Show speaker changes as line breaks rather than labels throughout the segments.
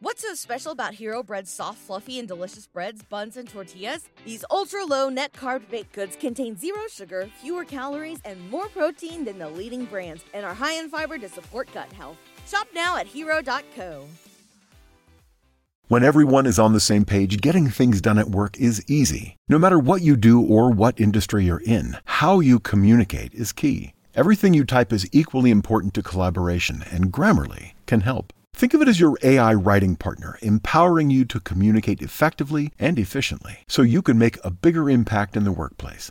What's so special about Hero Bread's soft, fluffy, and delicious breads, buns, and tortillas? These ultra low net carb baked goods contain zero sugar, fewer calories, and more protein than the leading brands, and are high in fiber to support gut health. Shop now at hero.co.
When everyone is on the same page, getting things done at work is easy. No matter what you do or what industry you're in, how you communicate is key. Everything you type is equally important to collaboration, and Grammarly can help. Think of it as your AI writing partner, empowering you to communicate effectively and efficiently so you can make a bigger impact in the workplace.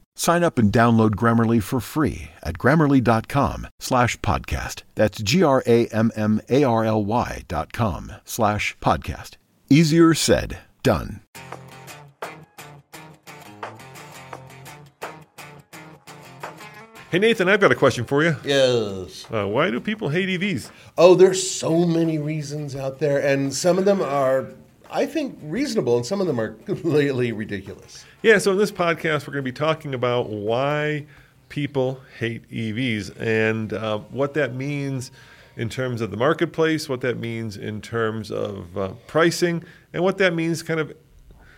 Sign up and download Grammarly for free at grammarly.com slash podcast. That's G-R-A-M-M-A-R-L-Y dot com slash podcast. Easier said, done.
Hey Nathan, I've got a question for you.
Yes.
Uh, why do people hate EVs?
Oh, there's so many reasons out there, and some of them are, I think, reasonable, and some of them are completely ridiculous.
Yeah, so in this podcast, we're going to be talking about why people hate EVs and uh, what that means in terms of the marketplace, what that means in terms of uh, pricing, and what that means kind of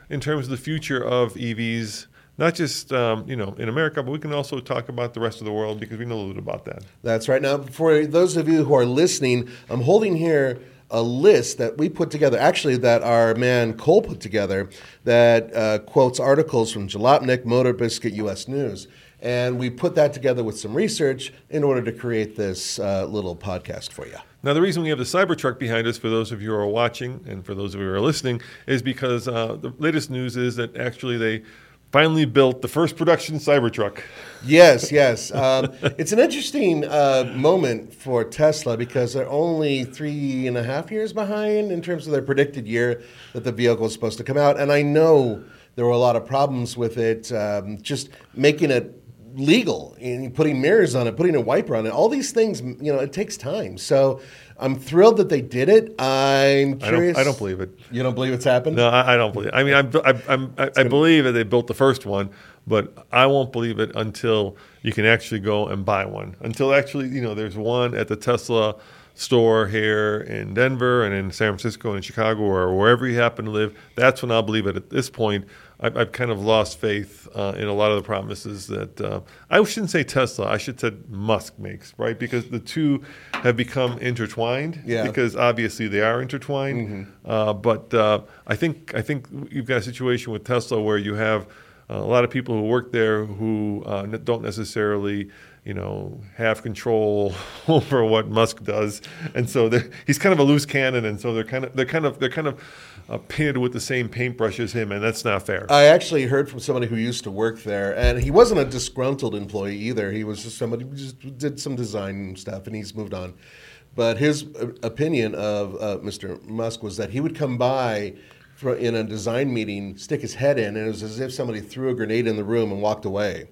in terms of the future of EVs. Not just um, you know in America, but we can also talk about the rest of the world because we know a little bit about that.
That's right. Now, for those of you who are listening, I'm holding here a list that we put together, actually, that our man Cole put together, that uh, quotes articles from Jalopnik, Motor Biscuit, U.S. News. And we put that together with some research in order to create this uh, little podcast for you.
Now, the reason we have the Cybertruck behind us, for those of you who are watching and for those of you who are listening, is because uh, the latest news is that actually they finally built the first production Cybertruck.
Yes, yes. Um, it's an interesting uh, moment for Tesla because they're only three and a half years behind in terms of their predicted year that the vehicle is supposed to come out. And I know there were a lot of problems with it, um, just making it legal and putting mirrors on it, putting a wiper on it. All these things, you know, it takes time. So I'm thrilled that they did it. I'm
I
curious.
don't, I don't believe it.
You don't believe it's happened?
No, I, I don't believe. It. I mean, I, I, I'm, I, I believe that they built the first one, but I won't believe it until you can actually go and buy one. Until actually, you know, there's one at the Tesla store here in Denver and in San Francisco and in Chicago or wherever you happen to live. That's when I'll believe it. At this point, I've, I've kind of lost faith uh, in a lot of the promises that uh, I shouldn't say Tesla. I should say Musk makes, right? Because the two have become intertwined.
Yeah.
Because obviously they are intertwined. Uh, but uh, I think I think you've got a situation with Tesla where you have uh, a lot of people who work there who uh, don't necessarily, you know, have control over what Musk does, and so he's kind of a loose cannon, and so they're kind of they're kind of they're kind of uh, painted with the same paintbrush as him, and that's not fair.
I actually heard from somebody who used to work there, and he wasn't a disgruntled employee either. He was just somebody who just did some design stuff, and he's moved on. But his uh, opinion of uh, Mr. Musk was that he would come by for, in a design meeting, stick his head in, and it was as if somebody threw a grenade in the room and walked away.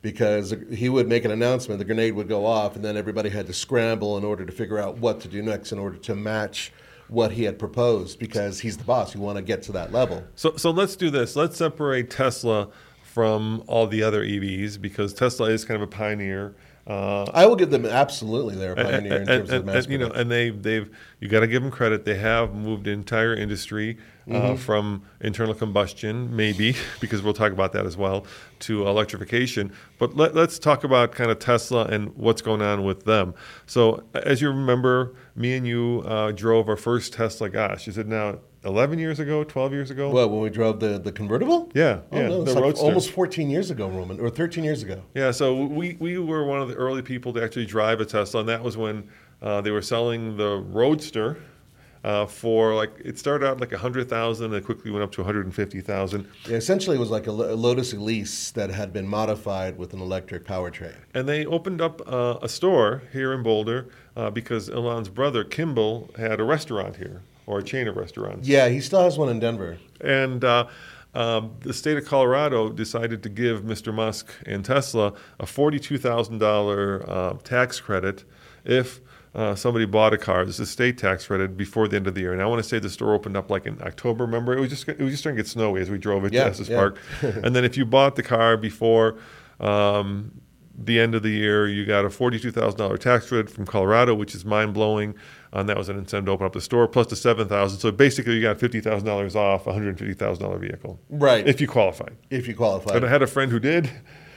Because he would make an announcement, the grenade would go off, and then everybody had to scramble in order to figure out what to do next in order to match what he had proposed. Because he's the boss, you want to get to that level.
So, so let's do this. Let's separate Tesla from all the other EVs because Tesla is kind of a pioneer. Uh,
I will give them absolutely they're a pioneer in terms
and-
of mass
and, you know, and they they've you got to give them credit. They have moved the entire industry uh,
Mm-hmm.
from internal combustion, maybe because we'll talk about that as well, to electrification. But let, let's talk about kind of Tesla and what's going on with them. So, as you remember, me and you uh, drove our first Tesla. Gosh, is it now 11 years ago, 12 years ago?
Well, when we drove the, the convertible?
Yeah,
Oh,
yeah,
no,
the
like
Roadster.
almost 14 years ago, Roman, or 13 years ago.
Yeah, so we, we were one of the early people to actually drive a Tesla, and that was when uh, they were selling the Roadster uh, for like it started out like a hundred thousand, and it quickly went up to one hundred and fifty thousand.
Yeah, essentially, it was like a, a Lotus Elise that had been modified with an electric powertrain.
And they opened up uh, a store here in Boulder uh, because Elon's brother Kimball had a restaurant here, or a chain of restaurants.
Yeah, he still has one in Denver.
And uh, um, the state of Colorado decided to give Mr. Musk and Tesla a $42,000 uh, tax credit if uh, somebody bought a car. This is state tax credit before the end of the year. And I want to say the store opened up like in October. Remember, it was just it was just starting to get snowy as we drove it
Yeah,
to Estes
yeah.
Park. and then if you bought the car before um, the end of the year, you got a forty-two thousand dollar tax credit from Colorado, which is mind blowing. And that was an incentive to open up the store, plus the seven thousand. So basically, you got fifty thousand dollars off a hundred fifty thousand dollar vehicle,
Right.
if you qualified.
if you qualify.
But I had a friend who did,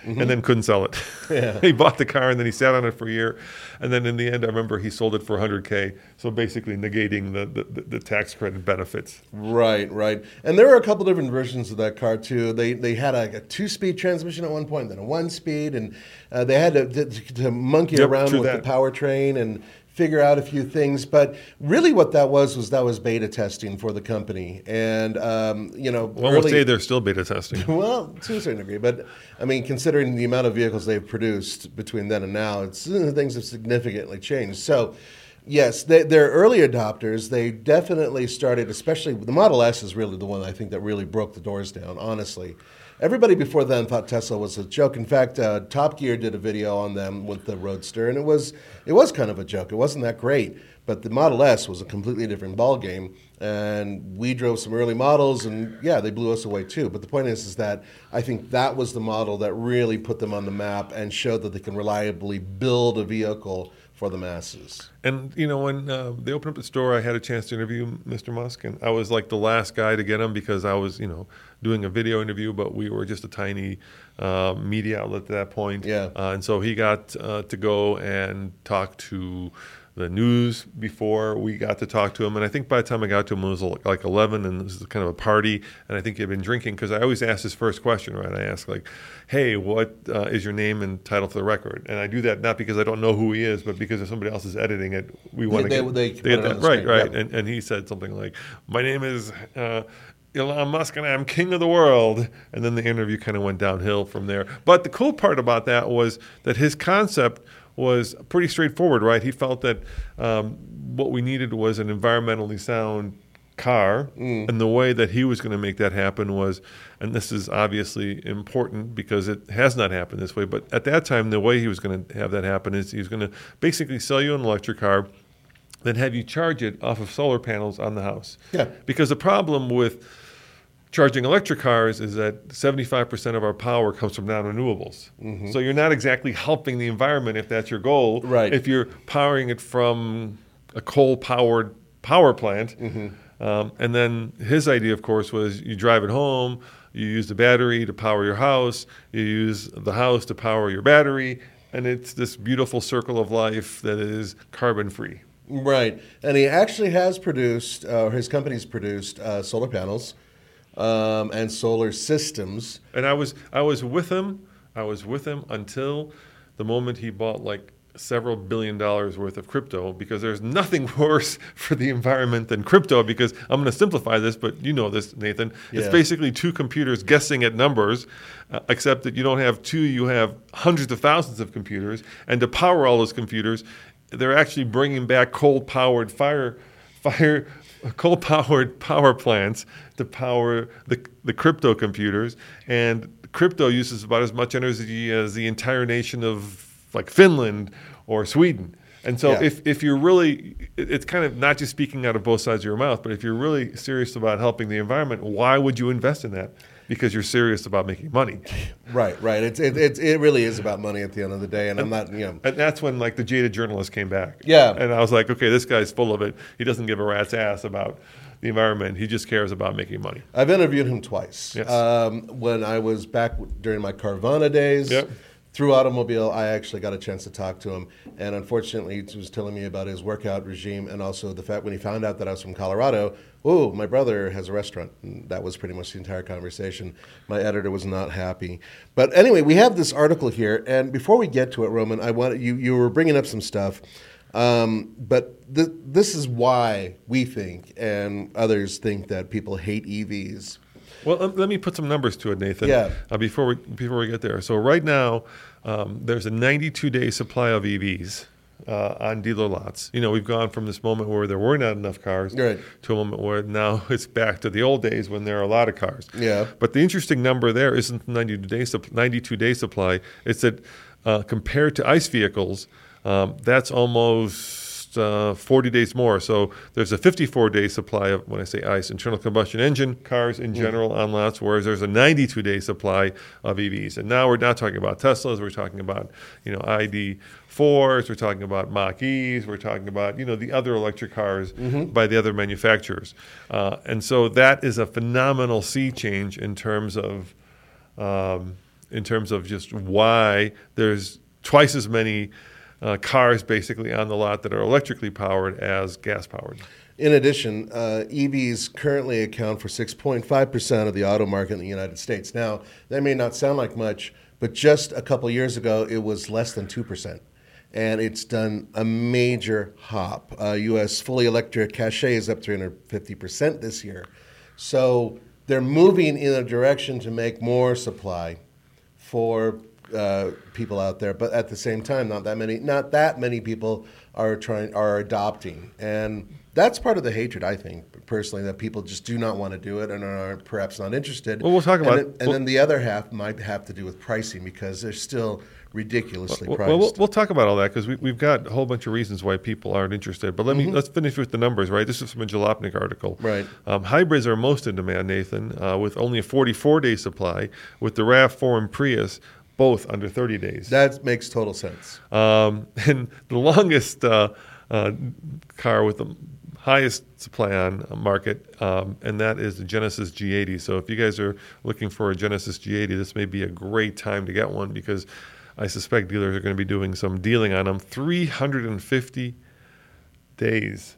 and then couldn't sell it.
Mm-hmm. Yeah.
he bought the car and then he sat on it for a year, and then in the end, I remember he sold it for 100k. So basically, negating the, the, the tax credit benefits.
Right, right. And there were a couple different versions of that car too. They they had a, a two-speed transmission at one point, then a one-speed, and uh, they had to, to, to monkey
Yep,
around with
that.
the powertrain and figure out a few things. But really, what that was was that was beta testing for the company, and um, you know,
One would
early-
say they're still beta testing.
well, to a certain degree, but I mean, considering the amount of vehicles they've produced between then and now, it's things have significantly changed. So, yes, they, they're early adopters. They definitely started, especially the Model S is really the one I think that really broke the doors down. Honestly, everybody before then thought Tesla was a joke. In fact, uh, Top Gear did a video on them with the Roadster, and it was it was kind of a joke. It wasn't that great. But the Model S was a completely different ballgame, and we drove some early models, and yeah, they blew us away too. But the point is, is that I think that was the model that really put them on the map and showed that they can reliably build a vehicle for the masses.
And you know, when uh, they opened up the store, I had a chance to interview Mr. Musk, and I was like the last guy to get him because I was, you know, doing a video interview, but we were just a tiny uh, media outlet at that point.
Yeah.
Uh, and so he got uh, to go and talk to the news before we got to talk to him. And I think by the time I got to him, it was like 11, and this is kind of a party. And I think he had been drinking because I always ask his first question, right? I ask, like, hey, what uh, is your name and title for the record? And I do that not because I don't know who he is, but because if somebody else is editing it, we want to
they-
get,
they
get that.
the
right, right.
yeah.
And, and he said something like, my name is. Uh, Elon Musk and I'm king of the world. And then the interview kind of went downhill from there. But the cool part about that was that his concept was pretty straightforward, right? He felt that um, what we needed was an environmentally sound car. And the way that he was going to make that happen was, and this is obviously important because it has not happened this way, but at that time, the way he was going to have that happen is he was going to basically sell you an electric car then have you charge it off of solar panels on the house.
Yeah.
Because the problem with charging electric cars is that 75% of our power comes from non-renewables. So you're not exactly helping the environment if that's your goal.
Right.
If you're powering it from a coal-powered power plant. Um, and then his idea, of course, was you drive it home, you use the battery to power your house, you use the house to power your battery, and it's this beautiful circle of life that is carbon-free.
Right, and he actually has produced, uh, or his company's produced uh, solar panels um, and solar systems.
And I was I was with him. I was with him until the moment he bought like several billion dollars worth of crypto because there's nothing worse for the environment than crypto because I'm going to simplify this but you know this Nathan it's basically two computers guessing at numbers uh, except that you don't have two you have hundreds of thousands of computers and to power all those computers they're actually bringing back coal powered fire fire coal powered power plants to power the, the crypto computers and crypto uses about as much energy as the entire nation of like Finland or Sweden. And so
Yeah.
if, if you're really it's kind of not just speaking out of both sides of your mouth, but if you're really serious about helping the environment, why would you invest in that? Because you're serious about making money.
Right, right. It's it, it, it really is about money at the end of the day, and I'm not you know.
And that's when like the jaded journalist came back.
Yeah.
And I was like, okay, this guy's full of it. He doesn't give a rat's ass about the environment. He just cares about making money.
I've interviewed him twice.
Yes.
Um, when I was back during my Carvana days.
Yep.
Through automobile, I actually got a chance to talk to him, and unfortunately, he was telling me about his workout regime and also the fact when he found out that I was from Colorado. Oh, my brother has a restaurant. And that was pretty much the entire conversation. My editor was not happy, but anyway, we have this article here, and before we get to it, Roman, I want you you were bringing up some stuff, um, but th- this is why we think and others think that people hate EVs.
Well, let me put some numbers to it, Nathan.
Yeah.
Uh, before we before we get there, so right now um, there's a 92 day supply of EVs uh, on dealer lots. You know, we've gone from this moment where there were not enough cars
Right.
to a moment where now it's back to the old days when there are a lot of cars.
Yeah.
But the interesting number there isn't the 92 day, supp- 92 day supply. It's that uh, compared to ICE vehicles, um, that's almost uh, 40 days more. So there's a 54 day supply of, when I say ICE, internal combustion engine cars in general on lots, whereas there's a 92 day supply of EVs. And now we're not talking about Teslas, we're talking about, you know, ID. Fours, we're talking about Mach E's, we're talking about you know the other electric cars by the other manufacturers, uh, and so that is a phenomenal sea change in terms of um, in terms of just why there's twice as many uh, cars basically on the lot that are electrically powered as gas powered.
In addition, uh, EVs currently account for 6.5% of the auto market in the United States. Now, that may not sound like much, but just a couple years ago, it was less than 2%. And it's done a major hop. Uh, U.S. fully electric cachet is up 350% this year. So they're moving in a direction to make more supply for uh, people out there, but at the same time, not that many, not that many people are trying are adopting, and that's part of the hatred. I think personally that people just do not want to do it and are perhaps not interested.
Well, we'll talk
And
about-
then- and
we'll-
then the other half might have to do with pricing because they're still ridiculously
Well,
priced.
well, we'll, we'll talk about all that because we, we've got a whole bunch of reasons why people aren't interested. But let me let's finish with the numbers, right? This is from a Jalopnik article.
Right.
Um, hybrids are most in demand, Nathan, uh, with only a 44 day supply, with the RAV4 and Prius both under 30 days.
that makes total sense.
Um, and the longest uh, uh, car with the highest supply on market, um, and that is the Genesis G80. So if you guys are looking for a Genesis G80, this may be a great time to get one because I suspect dealers are going to be doing some dealing on them. 350 days.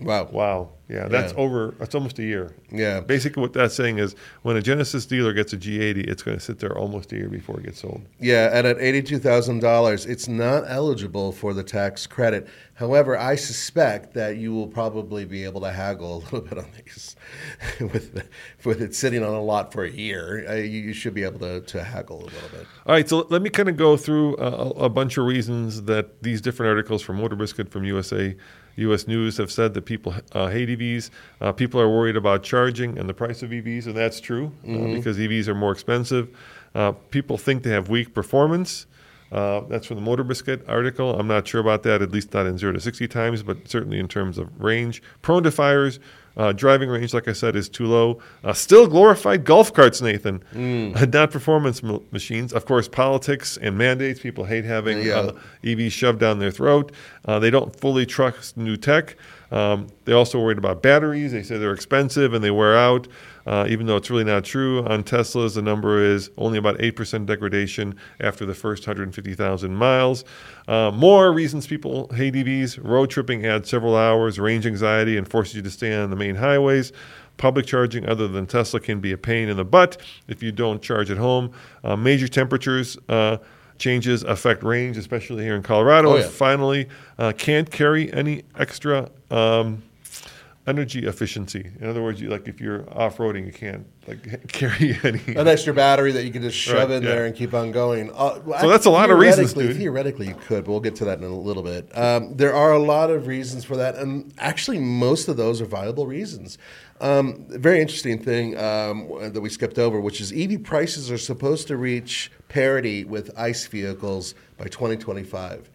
Wow.
Wow. Yeah, that's
Yeah.
over. That's almost a year.
Yeah.
Basically, what that's saying is when a Genesis dealer gets a G80, it's going to sit there almost a year before it gets sold.
Yeah, and at eighty-two thousand dollars, it's not eligible for the tax credit. However, I suspect that you will probably be able to haggle a little bit on these, with with it sitting on a lot for a year. Uh, you, you should be able to, to haggle a little bit.
All right, so let me kind of go through a, a bunch of reasons that these different articles from Motor Biscuit, from USA, U.S. News have said that people uh, hate EVs. Uh, people are worried about charging and the price of EVs, and that's true uh, because EVs are more expensive. Uh, people think they have weak performance. Uh, that's from the Motor Biscuit article. I'm not sure about that, at least not in 0 to 60 times, but certainly in terms of range. Prone to fires. Uh, driving range, like I said, is too low. Uh, still glorified golf carts, Nathan, not performance m- machines. Of course, politics and mandates. People hate having
Yeah.
uh, EVs shoved down their throat. Uh, they don't fully trust new tech. Um, they're also worried about batteries. They say they're expensive and they wear out, uh, even though it's really not true. On Teslas, the number is only about 8% degradation after the first 150,000 miles. Uh, more reasons people hate EVs road tripping adds several hours, range anxiety, and forces you to stay on the main highways. Public charging, other than Tesla, can be a pain in the butt if you don't charge at home. Uh, major temperatures. Uh, Changes affect range, especially here in Colorado.
Oh,
And
yeah.
finally, uh, can't carry any extra um, energy efficiency. In other words, you, like if you're off roading, you can't like carry any.
An extra battery that you can just shove
Right,
in
yeah.
there and keep on going. Uh,
So that's a lot of reasons,
theoretically-
dude.
Theoretically, you could, but we'll get to that in a little bit. Um, there are a lot of reasons for that, and actually, most of those are viable reasons. Um, very interesting thing um, that we skipped over, which is EV prices are supposed to reach parity with ICE vehicles by 2025,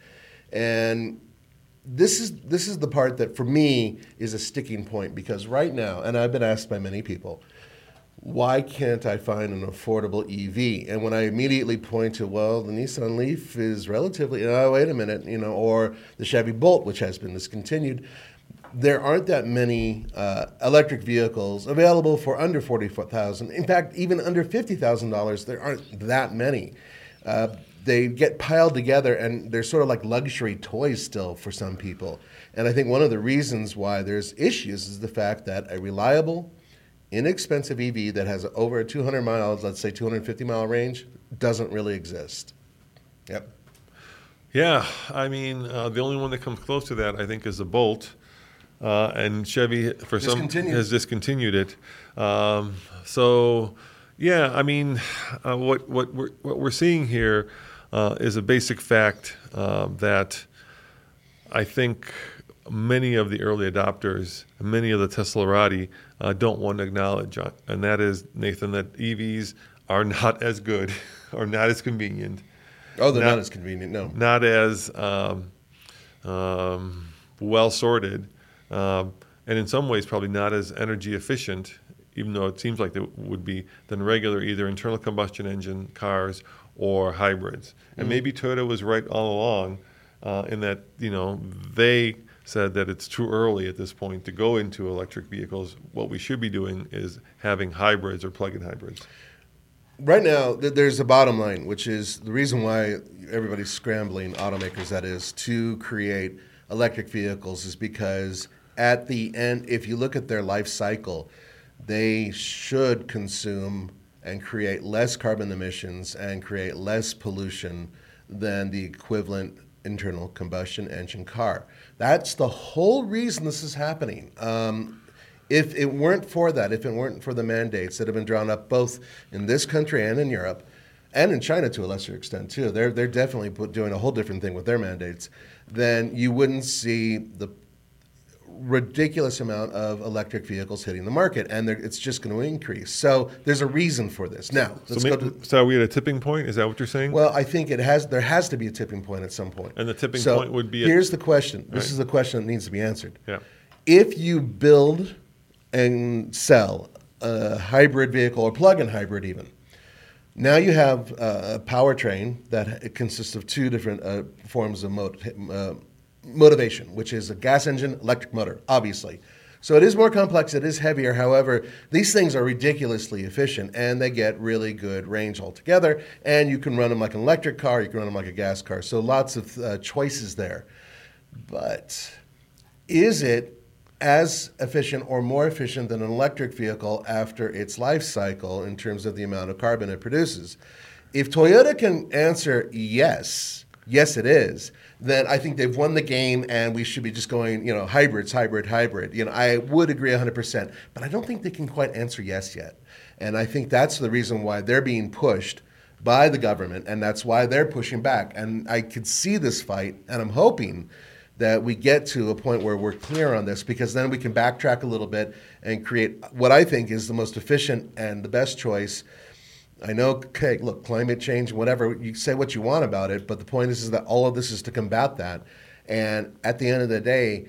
and this is this is the part that for me is a sticking point because right now, and I've been asked by many people, why can't I find an affordable EV? And when I immediately point to, well, the Nissan Leaf is relatively, oh, wait a minute, you know, or the Chevy Bolt, which has been discontinued, there aren't that many uh, electric vehicles available for under forty-four thousand. In fact, even under fifty thousand dollars, there aren't that many. Uh, they get piled together, and they're sort of like luxury toys still for some people. And I think one of the reasons why there's issues is the fact that a reliable, inexpensive EV that has over 200 miles, let's say 250 mile range, doesn't really exist. Yep.
Yeah, I mean, uh, the only one that comes close to that, I think, is the Bolt, uh, and Chevy for some has discontinued it. Um, so, yeah, I mean, uh, what what we're what we're seeing here uh, is a basic fact uh, that I think many of the early adopters, many of the Teslarati, uh, don't want to acknowledge, uh, and that is Nathan that EVs are not as good, or not as convenient,
Oh, they're
Not-
not, as convenient. No.
not as um, um, well sorted, um, and in some ways probably not as energy efficient, even though it seems like they would be than regular either internal combustion engine cars or hybrids. And maybe Toyota was right all along uh, in that you know they said that it's too early at this point to go into electric vehicles. What we should be doing is having hybrids or plug-in hybrids.
Right now, th- there's a bottom line, which is the reason why everybody's scrambling, automakers that is, to create electric vehicles is because at the end, if you look at their life cycle, they should consume and create less carbon emissions and create less pollution than the equivalent internal combustion engine car. That's the whole reason this is happening. Um, if it weren't for that, if it weren't for the mandates that have been drawn up both in this country and in Europe, and in China to a lesser extent too, they're they're definitely doing a whole different thing with their mandates. Then you wouldn't see the ridiculous amount of electric vehicles hitting the market, and it's just going to increase. So there's a reason for this. Now let's
so,
go to.
so are we at a tipping point? Is that what you're saying?
Well, I think it has. There has to be a tipping point at some point.
And the tipping
So
point would be at-
here's the question. This
Right.
is the question that needs to be answered.
yeah.
If you build and sell a hybrid vehicle or plug-in hybrid, even now you have uh, a powertrain that consists of two different uh, forms of mot- uh, motivation, which is a gas engine, electric motor, obviously. So it is more complex, it is heavier. However, these things are ridiculously efficient and they get really good range altogether. And you can run them like an electric car, you can run them like a gas car. So lots of uh, choices there. But is it as efficient or more efficient than an electric vehicle after its life cycle in terms of the amount of carbon it produces? If Toyota can answer yes, yes it is, then I think they've won the game and we should be just going, you know, hybrids, hybrid, hybrid. You know, I would agree 100%, but I don't think they can quite answer yes yet. And I think that's the reason why they're being pushed by the government and that's why they're pushing back. And I could see this fight and I'm hoping that we get to a point where we're clear on this because then we can backtrack a little bit and create what I think is the most efficient and the best choice. I know, okay, look, climate change, whatever, you say what you want about it, but the point is, is that all of this is to combat that. And at the end of the day,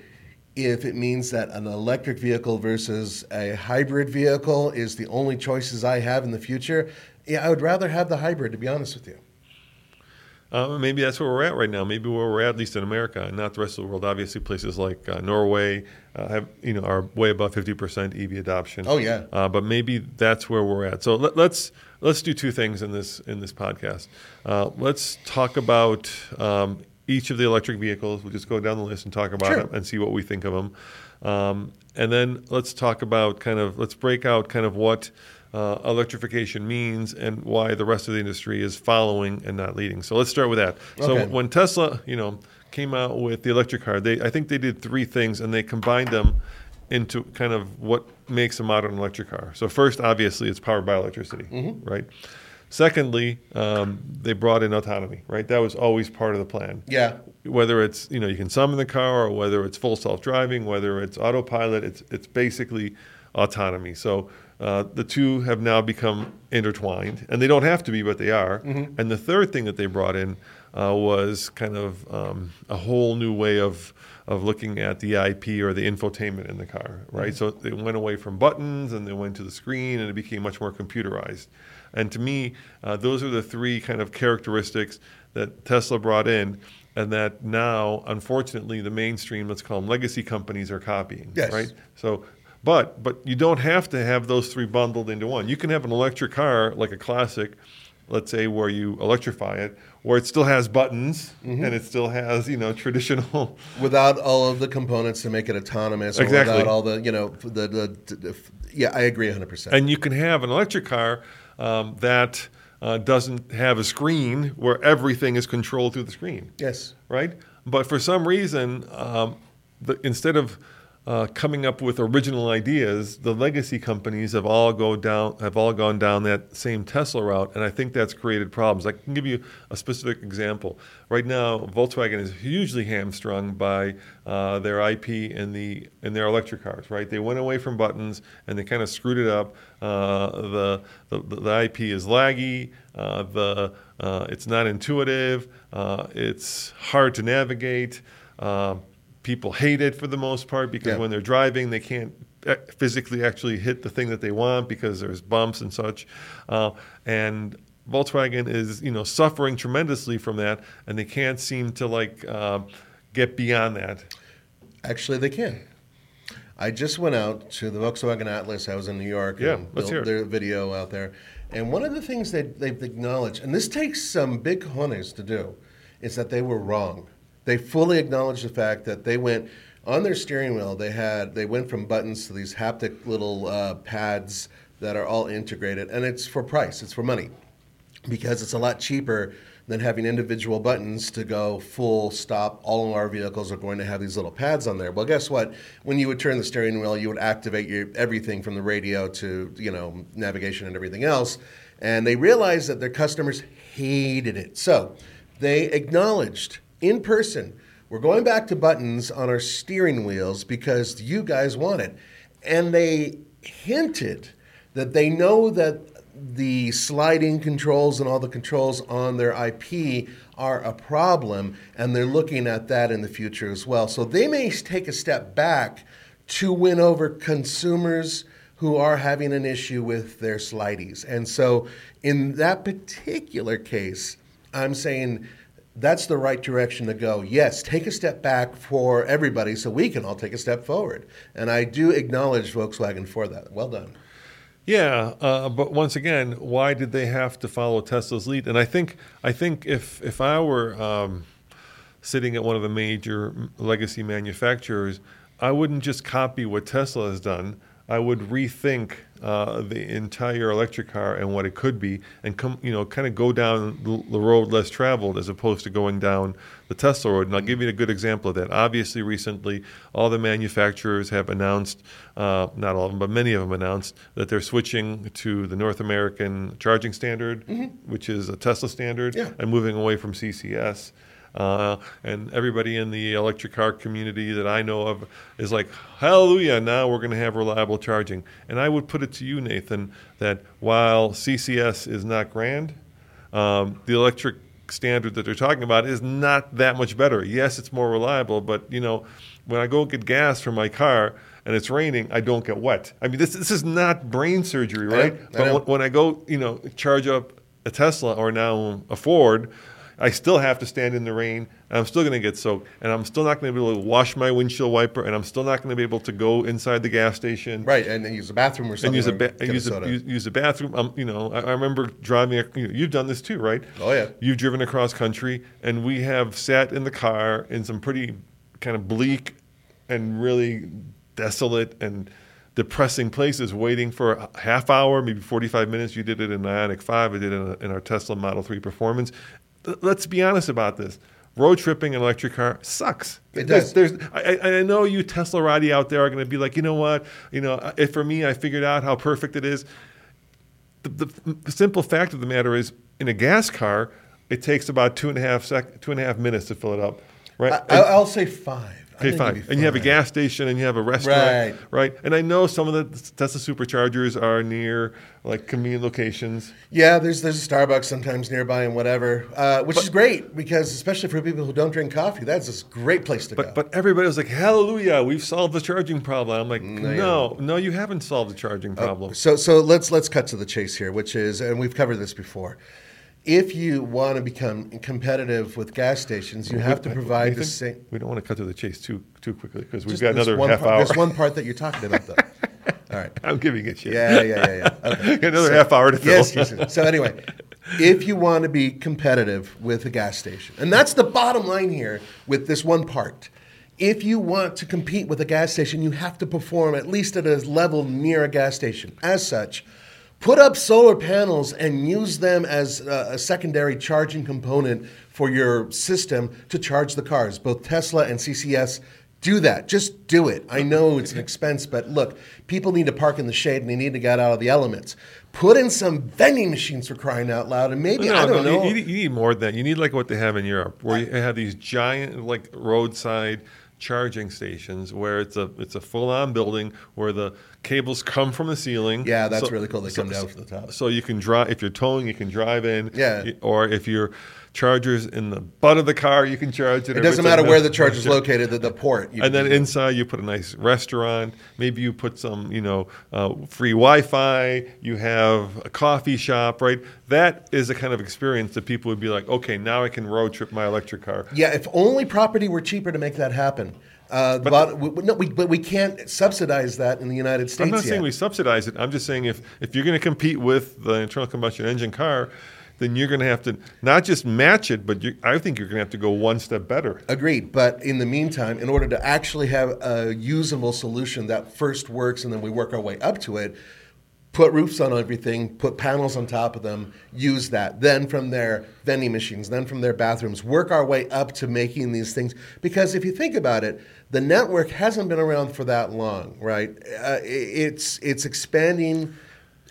if it means that an electric vehicle versus a hybrid vehicle is the only choices I have in the future, yeah, I would rather have the hybrid, to be honest with you.
Uh, maybe that's where we're at right now. Maybe where we're at, at least in America, and not the rest of the world. Obviously, places like uh, Norway uh, have you know are way above fifty percent EV adoption.
Oh, yeah.
Uh, but maybe that's where we're at. So let, let's let's do two things in this in this podcast. Uh, let's talk about um, each of the electric vehicles. We'll just go down the list and talk about
Sure.
them and see what we think of them. Um, and then let's talk about kind of let's break out kind of what uh, electrification means and why the rest of the industry is following and not leading. So let's start with that. So when Tesla, you know, came out with the electric car, they I think they did three things and they combined them into kind of what makes a modern electric car. So first, obviously, it's powered by electricity,
Mm-hmm.
right? Secondly, um, they brought in autonomy, right? That was always part of the plan
Yeah.
whether it's you know you can summon the car or whether it's full self driving, whether it's autopilot, it's it's basically autonomy. So uh, the two have now become intertwined, and they don't have to be, but they are. And the third thing that they brought in uh, was kind of um, a whole new way of of looking at the IP or the infotainment in the car, right? So they went away from buttons and they went to the screen, and it became much more computerized. And to me, uh, those are the three kind of characteristics that Tesla brought in, and that now, unfortunately, the mainstream, let's call them legacy companies, are copying.
Yes.
Right. So, but but you don't have to have those three bundled into one. You can have an electric car like a classic, let's say, where you electrify it, where it still has buttons
Mm-hmm.
and it still has you know traditional.
without all of the components to make it autonomous, or
Exactly.
without all the you know the, the, the yeah, I agree 100. percent
And you can have an electric car um, that uh, doesn't have a screen where everything is controlled through the screen.
Yes,
right? But for some reason, um, the, instead of uh, coming up with original ideas, the legacy companies have all go down have all gone down that same Tesla route, and I think that's created problems. I can give you a specific example. Right now, Volkswagen is hugely hamstrung by uh, their IP in the in their electric cars. Right, they went away from buttons and they kind of screwed it up. Uh, the, the the IP is laggy. Uh, the uh, it's not intuitive. Uh, it's hard to navigate people hate it for the most part because yeah. when they're driving, they can't eh, physically actually hit the thing that they want because there's bumps and such. Uh, and Volkswagen is, you know, suffering tremendously from that, and they can't seem to like uh, get beyond that.
Actually, they can. I just went out to the Volkswagen Atlas. I was in New York.
Yeah,
and
let's hear
their video out there. And one of the things that they've acknowledged, and this takes some big cojones to do, is that they were wrong they fully acknowledge the fact that they went on their steering wheel. They had they went from buttons to these haptic little uh, pads that are all integrated, and it's for price. It's for money because it's a lot cheaper than having individual buttons to go full stop. All of our vehicles are going to have these little pads on there. Well, guess what? When you would turn the steering wheel, you would activate your everything from the radio to you know navigation and everything else. And they realized that their customers hated it, so they acknowledged in person. We're going back to buttons on our steering wheels because you guys want it. And they hinted that they know that the sliding controls and all the controls on their IP are a problem, and they're looking at that in the future as well. So they may take a step back to win over consumers who are having an issue with their slideys. And so in that particular case, I'm saying that's the right direction to go. Yes, take a step back for everybody so we can all take a step forward. And I do acknowledge Volkswagen for that. Well done.
Yeah, uh, but once again, why did they have to follow Tesla's lead? And I think I think if if I were um, sitting at one of the major legacy manufacturers, I wouldn't just copy what Tesla has done. I would rethink uh, the entire electric car and what it could be, and come, you know, kind of go down the road less traveled as opposed to going down the Tesla road. And I'll give you a good example of that. Obviously, recently, all the manufacturers have announced, uh, not all of them, but many of them announced that they're switching to the North American charging standard, mm-hmm. which is a Tesla standard,
yeah.
and moving away from CCS. Uh, and everybody in the electric car community that I know of is like, hallelujah, now we're going to have reliable charging. And I would put it to you, Nathan, that while CCS is not grand, um, the electric standard that they're talking about is not that much better. Yes, it's more reliable, but you know, when I go get gas for my car and it's raining, I don't get wet. I mean, this this is not brain surgery, right?
I
but when, when I go, you know, charge up a Tesla or now a Ford, I still have to stand in the rain, and I'm still going to get soaked, and I'm still not going to be able to wash my windshield wiper, and I'm still not going to be able to go inside the gas station.
Right, and use the bathroom or something.
And use a, ba- use, a, use, use, a bathroom. Um, you know, I, I remember driving. A, you know, you've done this too, right?
Oh yeah.
You've driven across country, and we have sat in the car in some pretty kind of bleak and really desolate and depressing places waiting for a half hour, maybe 45 minutes. You did it in Ioniq 5, I did it in, in our Tesla Model 3 Performance let's be honest about this. Road tripping an electric car sucks.
It does.
There's, I, I know you Teslarati out there are going to be like, you know what? You know, if for me, I figured out how perfect it is. The, the, the simple fact of the matter is, in a gas car, it takes about two and a half sec, two and a half minutes to fill it up, right?
I, will say five.
Okay, fine. And you have a gas station and you have a restaurant, right? Right. And I know some of the Tesla superchargers are near like convenient locations.
Yeah, there's there's a Starbucks sometimes nearby and whatever, uh, which but, is great because especially for people who don't drink coffee, that's a great place to
but,
go.
But everybody was like, "Hallelujah, we've solved the charging problem." I'm like, "No, no, no you haven't solved the charging uh, problem." Uh,
so so let's let's cut to the chase here, which is, and we've covered this before if you want to become competitive with gas stations, you have to provide the same.
We don't want to cut to the chase too too quickly because we've got another half
part,
hour.
There's one part that you're talking about, though. All right,
I'm giving it shit.
Yeah, yeah, yeah, yeah. Okay.
another so, half hour to fill.
Yes, yes. So anyway, if you want to be competitive with a gas station, and that's the bottom line here with this one part. If you want to compete with a gas station, you have to perform at least at a level near a gas station. As such, Put up solar panels and use them as a secondary charging component for your system to charge the cars. Both Tesla and CCS do that. Just do it. I know it's an expense, but look, people need to park in the shade and they need to get out of the elements. Put in some vending machines for crying out loud, and maybe I don't
no,
know.
You, you need more than that. You need like what they have in Europe, where you have these giant like roadside charging stations where it's a it's a full on building where the cables come from the ceiling.
Yeah, that's
So-
really cool. They
so-
come down from the top.
So you can drive if you're towing, you can drive in.
Yeah.
Or if your chargers in the butt of the car, you can charge it.
it doesn't matter where the charge is located, the, the port. you
And then inside you put a nice restaurant. Maybe you put some, you know, uh, free Wi-Fi. You have a coffee shop, right? That is a kind of experience that people would be like, okay, now I can road trip my electric car.
Yeah, if only property were cheaper to make that happen. Uh, but we, no, we, but we can't subsidize that in the United States
I'm not
yet.
saying we subsidize it. I'm just saying if if you're going to compete with the internal combustion engine car, then you're going to have to not just match it, but you, I think you're going to have to go one step better.
Agreed. But in the meantime, in order to actually have a usable solution that first works and then we work our way up to it, put roofs on everything, put panels on top of them, use that. Then from there, vending machines, then from their bathrooms, work our way up to making these things. Because if you think about it, the network hasn't been around for that long, right? Uh, it's it's expanding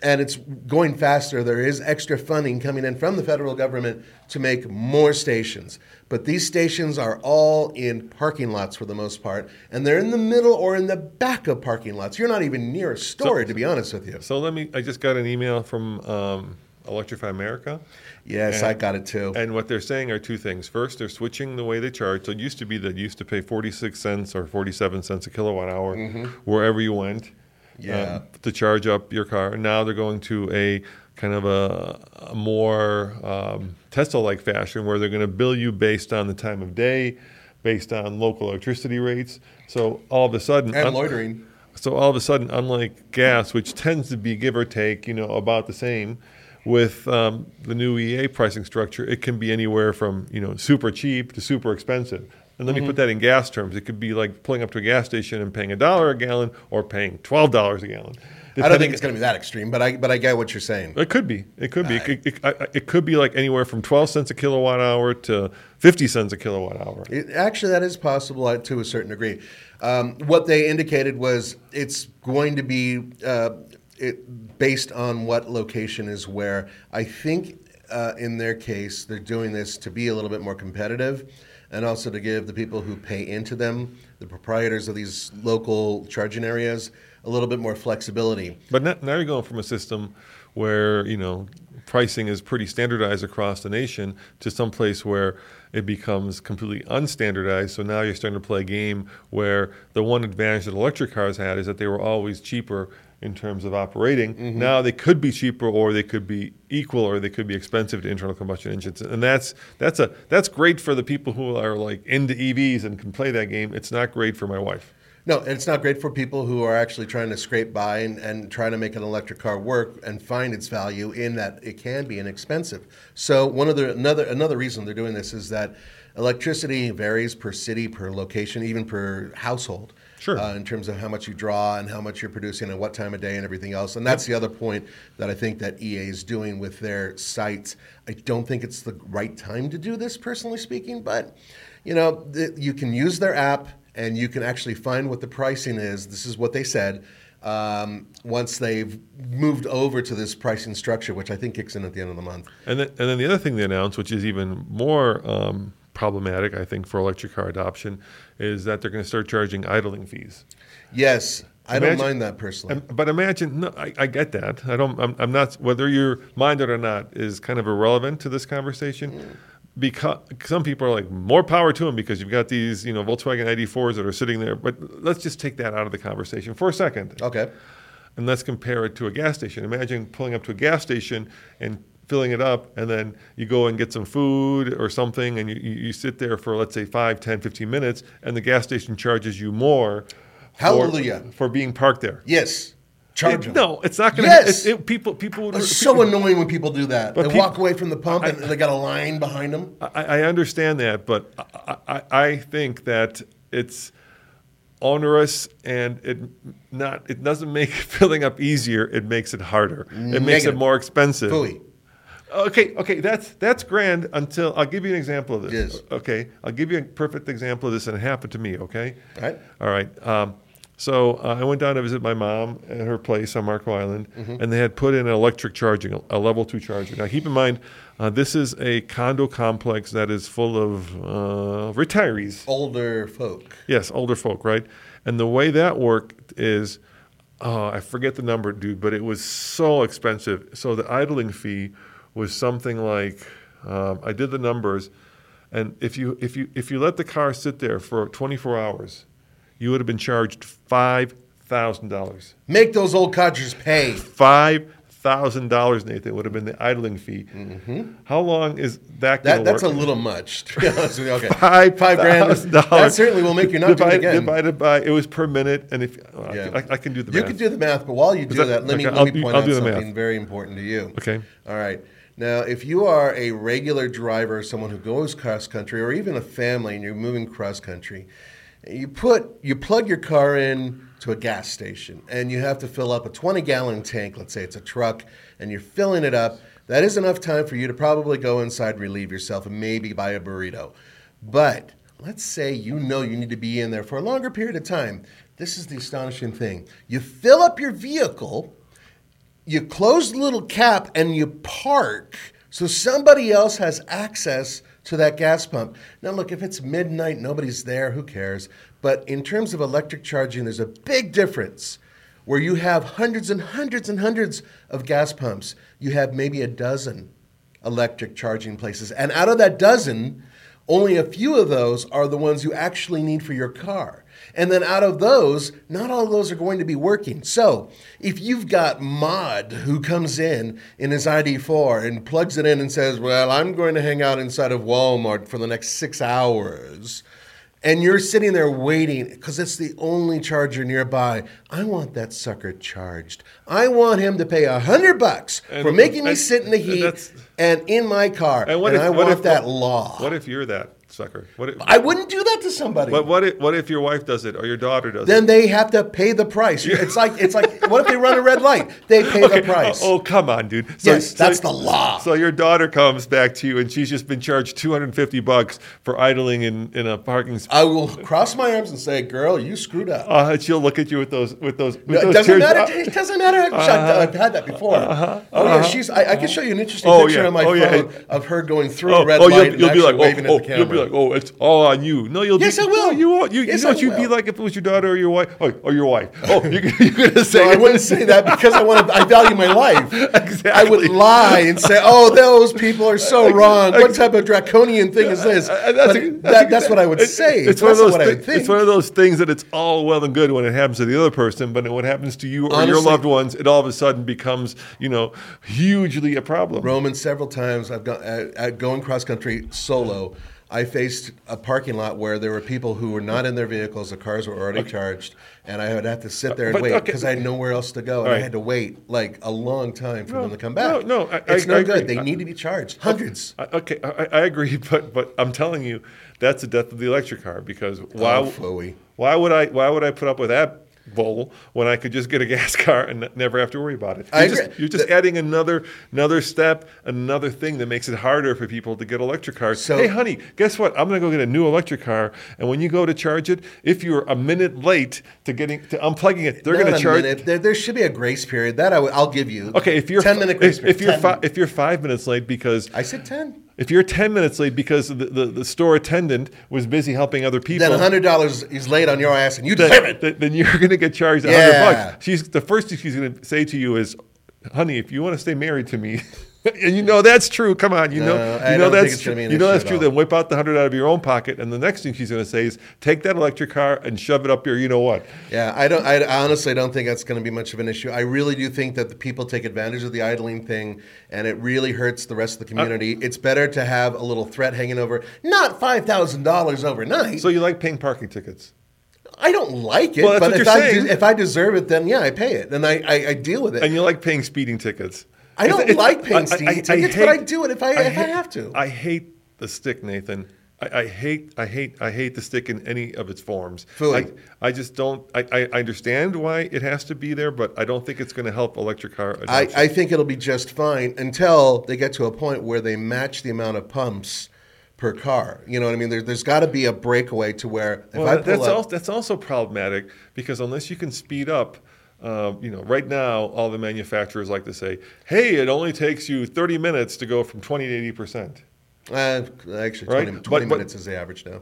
and it's going faster. There is extra funding coming in from the federal government to make more stations. But these stations are all in parking lots for the most part, and they're in the middle or in the back of parking lots. You're not even near a store, to be honest with you.
So let me. I just got an email from um, Electrify America.
Yes, I got it too.
And what they're saying are two things. First, they're switching the way they charge. So it used to be that you used to pay 46 cents or 47 cents a kilowatt hour wherever you went
Mm-hmm. Yeah.
um, to charge up your car. Now they're going to a kind of a, a more um, Tesla like fashion where they're going to bill you based on the time of day, based on local electricity rates. So all of a sudden,
and
un-
loitering.
so all of a sudden, unlike gas, which tends to be give or take, you know, about the same, with um, the new EA pricing structure, it can be anywhere from you know super cheap to super expensive. And let me put that in gas terms. It could be like pulling up to a gas station and paying a dollar a gallon, or paying twelve dollars a gallon.
I don't think it's going to be that extreme, but I but I get what you're saying.
It could be. It could be. It, could- it, it could be like anywhere from twelve cents a kilowatt hour to fifty cents a kilowatt hour.
It, actually, that is possible uh, to a certain degree. Um, what they indicated was it's going to be uh, it, based on what location is where. I think uh, in their case, they're doing this to be a little bit more competitive and also to give the people who pay into them, the proprietors of these local charging areas, a little bit more flexibility.
But now, you're going from a system where you know pricing is pretty standardized across the nation to some place where it becomes completely unstandardized. So now you're starting to play a game where the one advantage that electric cars had is that they were always cheaper in terms of operating. Mm-hmm. Now they could be cheaper, or they could be equal, or they could be expensive to internal combustion engines, and that's that's a that's great for the people who are like into EVs and can play that game. It's not great for my wife.
No, and it's not great for people who are actually trying to scrape by and, and trying to make an electric car work and find its value in that it can be inexpensive. So one of the another another reason they're doing this is that electricity varies per city, per location, even per household.
Sure.
Uh, in terms of how much you draw and how much you're producing and what time of day and everything else. And that's the other point that I think that EA is doing with their sites. I don't think it's the right time to do this, personally speaking, but you know, th- you can use their app and you can actually find what the pricing is. This is what they said. Um, once they've moved over to this pricing structure, which I think kicks in at the end of the month.
And then, and then the other thing they announced, which is even more um, problematic, I think, for electric car adoption, is that they're going to start charging idling fees.
Yes, I don't mind that personally.
But imagine, no, I, I get that. I don't. I'm, I'm not. Whether you're minded or not is kind of irrelevant to this conversation. Mm. Because some people are like more power to them because you've got these, you know, Volkswagen ID4s that are sitting there. But let's just take that out of the conversation for a second.
okay.
and let's compare it to a gas station. Imagine pulling up to a gas station and filling it up, and then you go and get some food or something, and you, you sit there for, let's say, 5, 10, 15 minutes, and the gas station charges you more
Hallelujah.
for being parked there.
Yes. Charge
It-
them.
no, it's not going
Yes!
to. It, it, people, people, would-
It's so annoying when people do that. They walk away from the pump and they got a line behind them.
I, I understand that, but I, I, I think that it's onerous and it not it doesn't make filling up easier. It makes it harder. It makes it more expensive.
Phooey.
Okay, okay, that's that's grand until I'll give you an example of this.
Yes.
Okay, I'll give you a perfect example of this, and it happened to me. Okay.
All right.
All right. Um, so uh, I went down to visit my mom at her place on Marco Island,
Mm-hmm.
and they had put in an electric charging, a level two charger. Now keep in mind, uh, this is a condo complex that is full of uh, retirees.
Older folk.
Yes, older folk, right? And the way that worked is, oh, I forget the number, dude, but it was so expensive. So the idling fee was something like, um, I did the numbers, and if you if you if you let the car sit there for 24 hours, you would have been charged five thousand dollars.
Make those old codgers pay.
Five thousand dollars, Nathan, would have been the idling fee. How long is that?
That, that's a little much. To be honest with you. Okay.
Five
Five grand. That certainly will make you not do it again.
Divided by it was per minute, and if
Yeah.
I, I, can do the
You
math.
can do the math, but while you do
that-
that, let me
okay,
let
I'll
me point
I'll
out
do the math.
something very important to you.
Okay.
All right. Now, if you are a regular driver, someone who goes cross country, or even a family, and you're moving cross country, you put you plug your car in to a gas station, and you have to fill up a 20 gallon tank. Let's say it's a truck, and you're filling it up. That is enough time for you to probably go inside, relieve yourself, and maybe buy a burrito. But let's say you know you need to be in there for a longer period of time. This is the astonishing thing. You fill up your vehicle, you close the little cap, and you park so somebody else has access to that gas pump. Now, look, if it's midnight, nobody's there, who cares? But in terms of electric charging, there's a big difference where you have hundreds and hundreds and hundreds of gas pumps. You have maybe a dozen electric charging places. And out of that dozen, only a few of those are the ones you actually need for your car. And then out of those, not all of those are going to be working. So if you've got Mod who comes in in his ID4 and plugs it in and says, Well, I'm going to hang out inside of Walmart for the next six hours. And you're sitting there waiting because it's the only charger nearby. I want that sucker charged. I want him to pay a hundred bucks for making me sit in the heat and in my car.
And what
and
if
I want
if,
that law.
What if you're that sucker? What if,
I wouldn't do that to somebody.
But what if what if your wife does it or your daughter does
then
it?
Then they have to pay the price. It's like it's like what if they run a red light? They pay
Okay,
the price.
Oh, oh, come on, dude.
Yes, that's the law.
So your daughter comes back to you and she's just been charged 250 bucks for idling in, in a parking spot.
I will cross my arms and say, "Girl, you screwed up."
Uh, and she'll look at you with those with those. With
No, it
those
doesn't matter. It doesn't matter. I've, I've had that before. oh yeah, she's. I, I can show you an interesting
Uh-huh. Oh,
picture
yeah.
on my
Oh, yeah.
phone of her going through
Oh,
a red
oh,
light
you'll,
and
you'll be like,
waving
oh,
at the
oh,
camera.
you'll be like, oh, it's all on you. No, you'll.
Yes,
be,
I will.
No, you won't. You,
Yes,
you know what
I
you'd be like if it was your daughter or your wife, oh, or your wife. Oh, you, you're gonna say.
So I wouldn't say that because I want to. I value my life. I would lie and say, "Oh, those people are so wrong. What type of draconian thing is this?"
Uh,
But
a-
that,
a-
that's what I would say.
It's
That's
one of those.
what I would think.
It's one of those things that it's all well and good when it happens to the other person, but when it happens to you or your loved ones, it all of a sudden becomes, you know, hugely a problem.
Roman, several times I've gone at, at going cross country solo. I faced a parking lot where there were people who were not in their vehicles. The cars were already charged, and I would have to sit there and
But,
wait
okay.
because I had nowhere else to go, and I had to wait like a long time for
No,
them to come back.
no, no, I-
it's
I-
no
I
good.
agree.
They need to be charged, hundreds.
I- Okay, I, I agree, but but I'm telling you, that's the death of the electric car because oh, why?
Oh,
why would I? Why would I put up with that bull when I could just get a gas car and never have to worry about it? You're just,
agree.
you're just
The-
adding another another step, another thing that makes it harder for people to get electric cars.
So-
hey, honey, guess what? I'm going to go get a new electric car, and when you go to charge it, if you're a minute late to getting to unplugging it, they're going to charge.
minute. There, there should be a grace period. That I w- I'll give you.
Okay, if you're
ten minute grace
if,
period.
if you're
10
fi- if you're five minutes late because
I said ten.
If you're 10 minutes late because the, the, the store attendant was busy helping other people,
Then hundred dollars is laid on your ass, and you deserve
then,
it.
then- you're going to get charged
Yeah.
100 bucks. She's the first thing she's going to say to you is, "Honey, if you want to stay married to me, and you know that's true. Come on, you
No,
know, you know that's true.
gonna be an
You know that's true. Then whip out the hundred out of your own pocket, and the next thing she's going to say is, take that electric car and shove it up your, you know what?
Yeah, I don't. I honestly don't think that's going to be much of an issue. I really do think that the people take advantage of the idling thing, and it really hurts the rest of the community.
Uh,
it's better to have a little threat hanging over, not five thousand dollars overnight.
So you like paying parking tickets?
I don't like it,
Well,
but if I de- if I deserve it, then yeah, I pay it, and I I, I deal with it.
And you like paying speeding tickets?
I don't
It's-
like paying speeding tickets, but I do it if I- if I have to.
I hate the stick, Nathan. I, I hate, I hate, I hate the stick in any of its forms.
Fully.
I, I just don't. I, I I understand why it has to be there, but I don't think it's going to help electric car
I,
adoption.
I think it'll be just fine until they get to a point where they match the amount of pumps per car. You know what I mean? There, there's got to be a breakaway to where if
well,
I
that's
up,
also that's also problematic because unless you can speed up. Um, you know, right now, all the manufacturers like to say, "Hey, it only takes you 30 minutes to go from 20 to 80 percent."
uh, actually
Right?
20, 20
But- but-
minutes is the average now.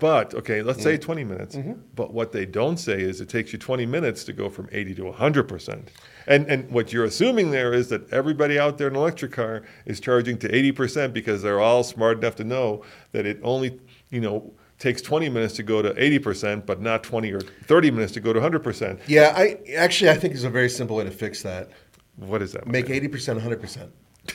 But okay, let's
Mm.
say 20 minutes.
Mm-hmm.
But what they don't say is it takes you 20 minutes to go from 80 to 100 percent. And and what you're assuming there is that everybody out there in an electric car is charging to 80 percent because they're all smart enough to know that it only you know takes 20 minutes to go to 80 percent, but not 20 or 30 minutes to go to 100 percent.
Yeah, I actually I think there's a very simple way to fix that.
What is that?
Make eighty percent, hundred percent.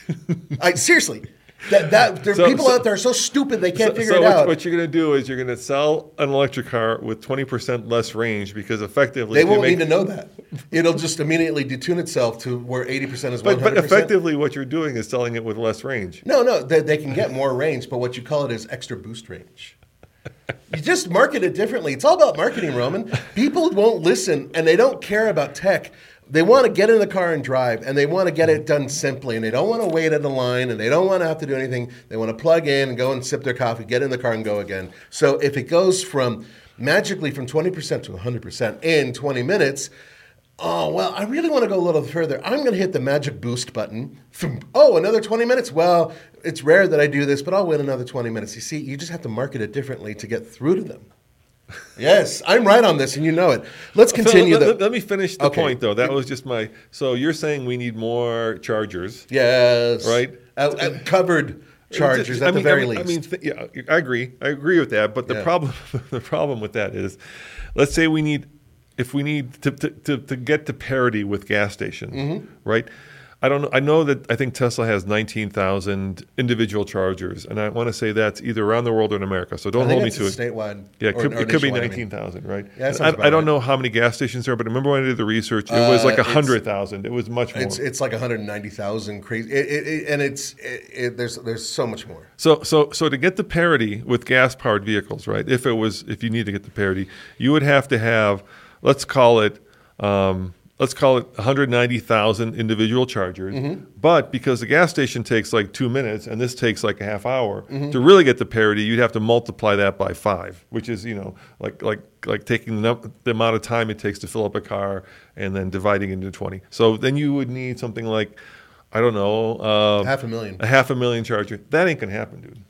I seriously, that that there are
So-
people
so-
out there are so stupid they can't
so,
figure it
what,
out.
what you're going to do is you're going to sell an electric car with 20% less range because effectively
they won't
make-
need to know that. It'll just immediately detune itself to where eighty percent is one
But,
hundred
but effectively, what you're doing is selling it with less range.
No, no, they, they can get more range, but what you call it is extra boost range. You just market it differently. It's all about marketing, Roman. People won't listen and they don't care about tech. They want to get in the car and drive, and they want to get it done simply, and they don't want to wait at the line, and they don't want to have to do anything. They want to plug in and go and sip their coffee, get in the car, and go again. So if it goes from magically from 20% to 100% in 20 minutes, Oh, well, I really want to go a little further. I'm going to hit the magic boost button. Oh, another 20 minutes? Well, it's rare that I do this, but I'll win another 20 minutes. You see, you just have to market it differently to get through to them. yes, I'm right on this, and you know it. Let's continue.
let,
the,
let- let me finish the
Okay.
point, though. That was just my. So you're saying we need more chargers,
yes.
Right.
Uh, uh, covered chargers
I
at
mean,
the very
I mean,
least.
I mean, th- yeah, I agree. I agree with that. But the
Yeah.
problem, the problem with that is, let's say we need, if we need to to, to, to get to parity with gas stations,
Mm-hmm.
right? I don't know. I know that I think Tesla has 19,000 individual chargers, and I want to say that's either around the world or in America. So don't hold me to it.
statewide.
Yeah, it
or-
could,
or
it could be
nationwide, I mean.
19,000, right?
Yeah, that
And
sounds
I, I don't know how many gas stations there are, but remember when I did the research, it was
Uh,
like
it's-
100,000. It was much more.
It's it's like 190,000 crazy, it, it, and it's it, it, there's there's so much more.
So, so, so to get the parity with gas-powered vehicles, right? If it was, if you need to get the parity, you would have to have, let's call it, um, let's call it 190,000 individual chargers.
Mm-hmm.
But because the gas station takes like two minutes and this takes like a half hour,
Mm-hmm.
to really get the parity, you'd have to multiply that by five, which is, you know, like like like taking the, num- the amount of time it takes to fill up a car and then dividing it into 20. So then you would need something like, I don't know, uh,
Half a million.
a half a million charger. That ain't gonna happen, dude.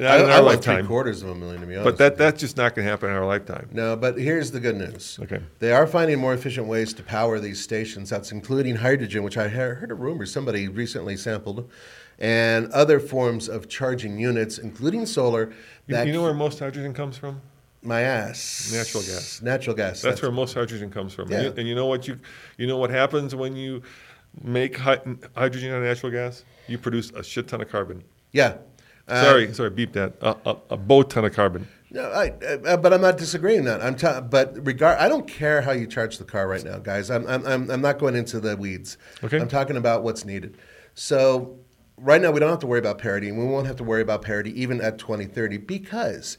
Not
I,
in
I
our
like three
lifetime.
quarters of a million to be honest.
But that that's just not gonna happen in our lifetime.
No, but here's the good news.
Okay.
They are finding more efficient ways to power these stations. That's including hydrogen, which I heard a rumor somebody recently sampled, and other forms of charging units, including solar.
You,
That
you know where most hydrogen comes from?
my ass.
Natural gas.
Natural gas.
That's, where most hydrogen comes from. And,
Yeah.
you, and you know what you you know what happens when you make hy- hydrogen out of natural gas? You produce a shit ton of carbon.
Yeah. Uh,
sorry, sorry, beep that. A, a, a boat ton of carbon.
No, I, uh, but I'm not disagreeing that. I'm ta- but regard. I don't care how you charge the car right now, guys. I'm I'm I'm, I'm not going into the weeds.
Okay.
I'm talking about what's needed. So right now we don't have to worry about parity, and we won't have to worry about parity even at 2030 because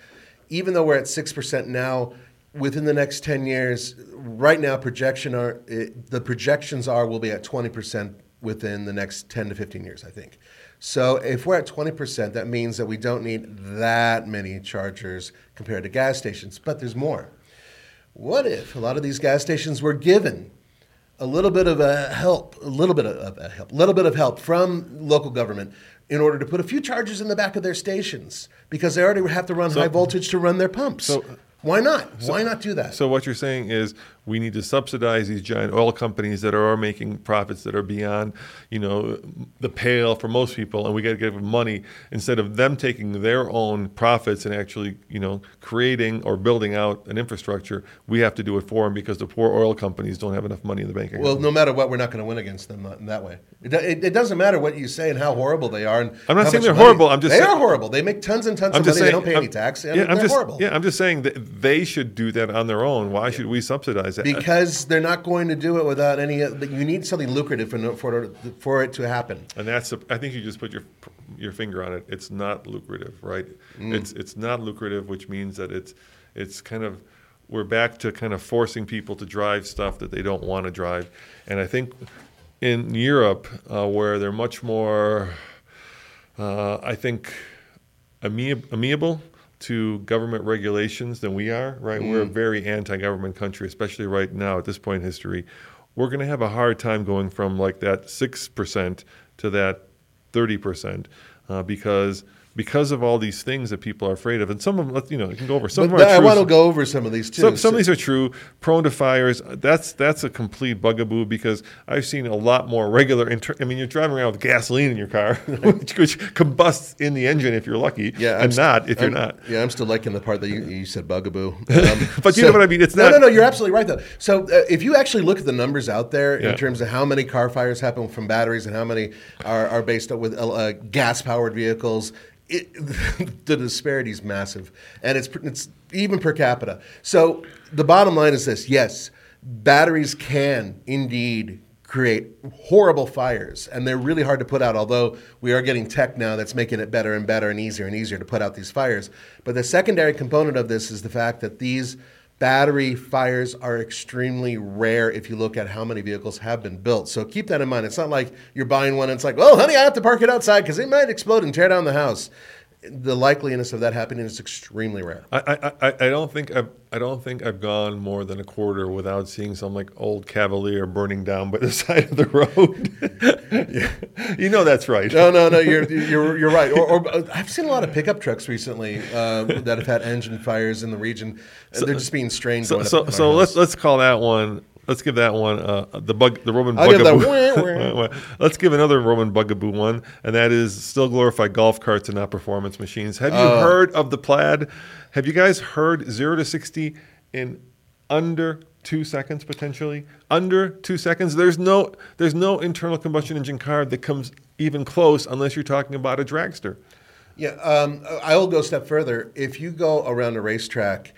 even though we're at six percent now, within the next 10 years, right now projection are it, the projections are we'll be at 20 percent within the next 10 to 15 years, I think. So if we're at 20%, that means that we don't need that many chargers compared to gas stations, but there's more. What if a lot of these gas stations were given a little bit of a help, a little bit of a help, a little bit of help from local government in order to put a few chargers in the back of their stations because they already have to run high voltage to run their pumps.
So-
Why not? Why not do that?
So what you're saying is we need to subsidize these giant oil companies that are making profits that are beyond, you know, the pale for most people, and we got to give them money instead of them taking their own profits and actually, you know, creating or building out an infrastructure. We have to do it for them because the poor oil companies don't have enough money in the bank account.
Well, no matter what, we're not going to win against them uh, in that way. It, it, it doesn't matter what you say and how horrible they are. And
I'm not saying they're
money-
horrible, I'm just
they
saying-
are horrible. They make tons and tons
I'm
of money.
saying
they don't pay any
I'm-
tax.
Yeah, I'm
they're
just
horrible.
yeah, I'm just saying that they should do that on their own. Why should we subsidize that?
because they're not going to do it without any. You need something lucrative for, for, for it to happen.
And that's, the- I think you just put your, your finger on it. It's not lucrative, right? It's it's not lucrative, which means that it's it's kind of we're back to kind of forcing people to drive stuff that they don't want to drive, and I think in Europe uh, where they're much more, uh, I think, amiab- amiable to government regulations than we are, right? We're a very anti government country, especially right now at this point in history. We're going to have a hard time going from like that 6% to that 30% uh, because. Because of all these things that people are afraid of, and some of them, let's- you know, you can go over. Some
But
of them
I
true,
want to go over some of these too.
some, some
So-
of these are true. Prone to fires. That's that's a complete bugaboo because I've seen a lot more regular. Inter- I mean, you're driving around with gasoline in your car, which, which combusts in the engine if you're lucky,
Yeah, I'm
and
st-
not if you're not.
Yeah, I'm still liking the part that you, you said bugaboo. Um,
But you know what I mean? It's
no, no, no. You're absolutely right though. So uh, if you actually look at the numbers out there
Yeah.
in terms of how many car fires happen from batteries and how many are, are based with uh, gas powered vehicles. It, the disparity is massive, and it's it's even per capita. So the bottom line is this: yes, batteries can indeed create horrible fires and they're really hard to put out although we are getting tech now that's making it better and better and easier and easier to put out these fires but the secondary component of this is the fact that these battery fires are extremely rare if you look at how many vehicles have been built. So keep that in mind. It's not like you're buying one and it's like well honey i have to park it outside because it might explode and tear down the house the likeliness of that happening is extremely rare
I, I, I don't think I've, I don't think I've gone more than a quarter without seeing some like old Cavalier burning down by the side of the road. you know that's right.
No, no, no. You're you're you're right. Or, or uh, I've seen a lot of pickup trucks recently uh, that have had engine fires in the region. and they're just being strained.
So so, so let's let's call that one. Let's give that one uh, the bug the Roman
I'll give
bugaboo.
wah.
let's give another Roman bugaboo one, and that is still glorified golf carts and not performance machines. Have you
Oh.
heard of the plaid? Have you guys heard zero to sixty in under two seconds potentially? Under two seconds. There's no there's no internal combustion engine car that comes even close unless you're talking about a dragster.
Yeah, um, I will go a step further. If you go around a racetrack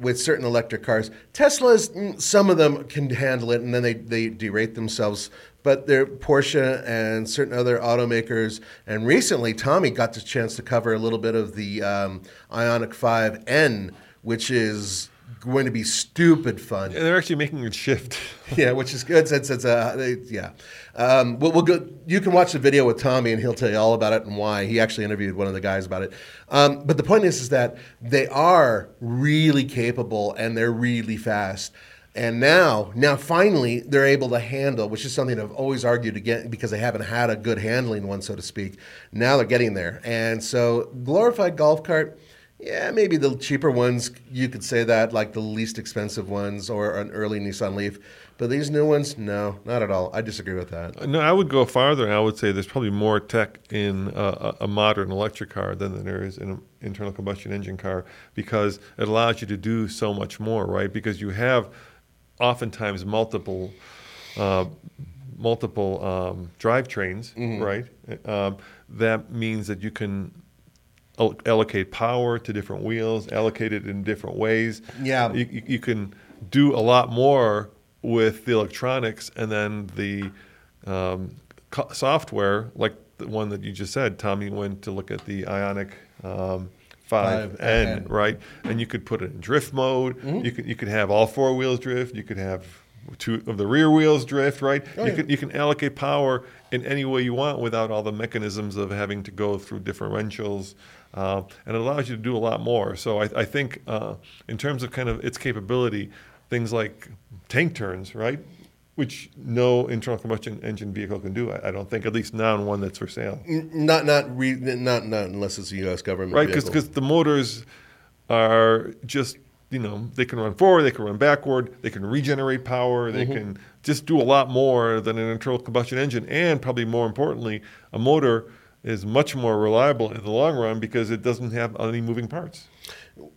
with certain electric cars, Teslas, mm, some of them can handle it, and then they they derate themselves. But they're Porsche and certain other automakers, and recently Tommy got the chance to cover a little bit of the um, Ioniq 5N, which is going to be stupid fun.
And they're actually making a shift.
Yeah, which is good. It's, it's, uh, they, yeah. Um, we'll, we'll go, you can watch the video with Tommy, and he'll tell you all about it and why. He actually interviewed one of the guys about it. Um, but the point is, is that they are really capable and they're really fast. And now, now finally, they're able to handle, which is something I've always argued against because they haven't had a good handling one, so to speak. Now they're getting there, and so glorified golf cart. Yeah, maybe the cheaper ones, you could say that, like the least expensive ones or an early Nissan Leaf. But these new ones, no, not at all. I disagree with that.
No, I would go farther, and I would say there's probably more tech in a, a modern electric car than there is in an internal combustion engine car because it allows you to do so much more, right? Because you have oftentimes multiple. Uh, multiple um, drivetrains, right? Um, that means that you can allocate power to different wheels, allocate it in different ways.
Yeah.
you, you, you can do a lot more with the electronics and then the um, co- software, like the one that you just said. Tommy went to look at the Ioniq um, 5N,
5N.
right? And you could put it in drift mode.
Mm-hmm.
You could you could have all four wheels drift. You could have two of the rear wheels drift, right?
Oh,
you
yeah.
can you can allocate power in any way you want without all the mechanisms of having to go through differentials, uh, and it allows you to do a lot more. So I, I think uh, in terms of kind of its capability, things like tank turns, right? Which no internal combustion engine vehicle can do. I, I don't think, at least not one that's for sale.
Not, not, re, not, not unless it's a U.S. government
right?
vehicle.
Because the motors are just you know they can run forward, they can run backward, they can regenerate power, they can just do a lot more than an internal combustion engine, and probably more importantly, a motor is much more reliable in the long run because it doesn't have any moving parts.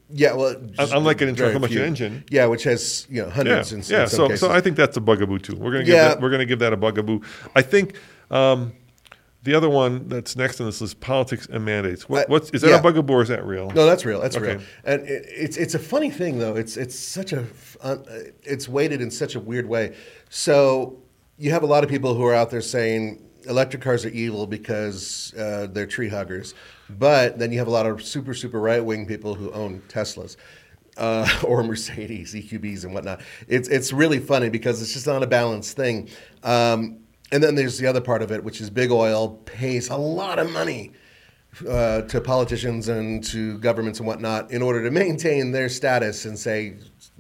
yeah, well, just
unlike an internal combustion engine.
Yeah, which has you know
Yeah,
hundreds in, in
yeah.
some
So,
cases.
so I think that's a bugaboo too. We're gonna give
Yeah.
that, we're gonna give that a bugaboo. I think um, the other one that's next on this list, politics and mandates. What,
Uh,
what's is that
yeah.
a bugaboo or is that real?
No, that's real. That's
Okay.
real. And it, it's it's a funny thing though. It's it's such a un- it's weighted in such a weird way. So you have a lot of people who are out there saying electric cars are evil because uh, they're tree huggers. But then you have a lot of super, super right wing people who own Teslas. Uh, or Mercedes EQBs and whatnot. It's it's really funny because it's just not a balanced thing. Um, and then there's the other part of it, which is big oil pays a lot of money uh, to politicians and to governments and whatnot in order to maintain their status and say,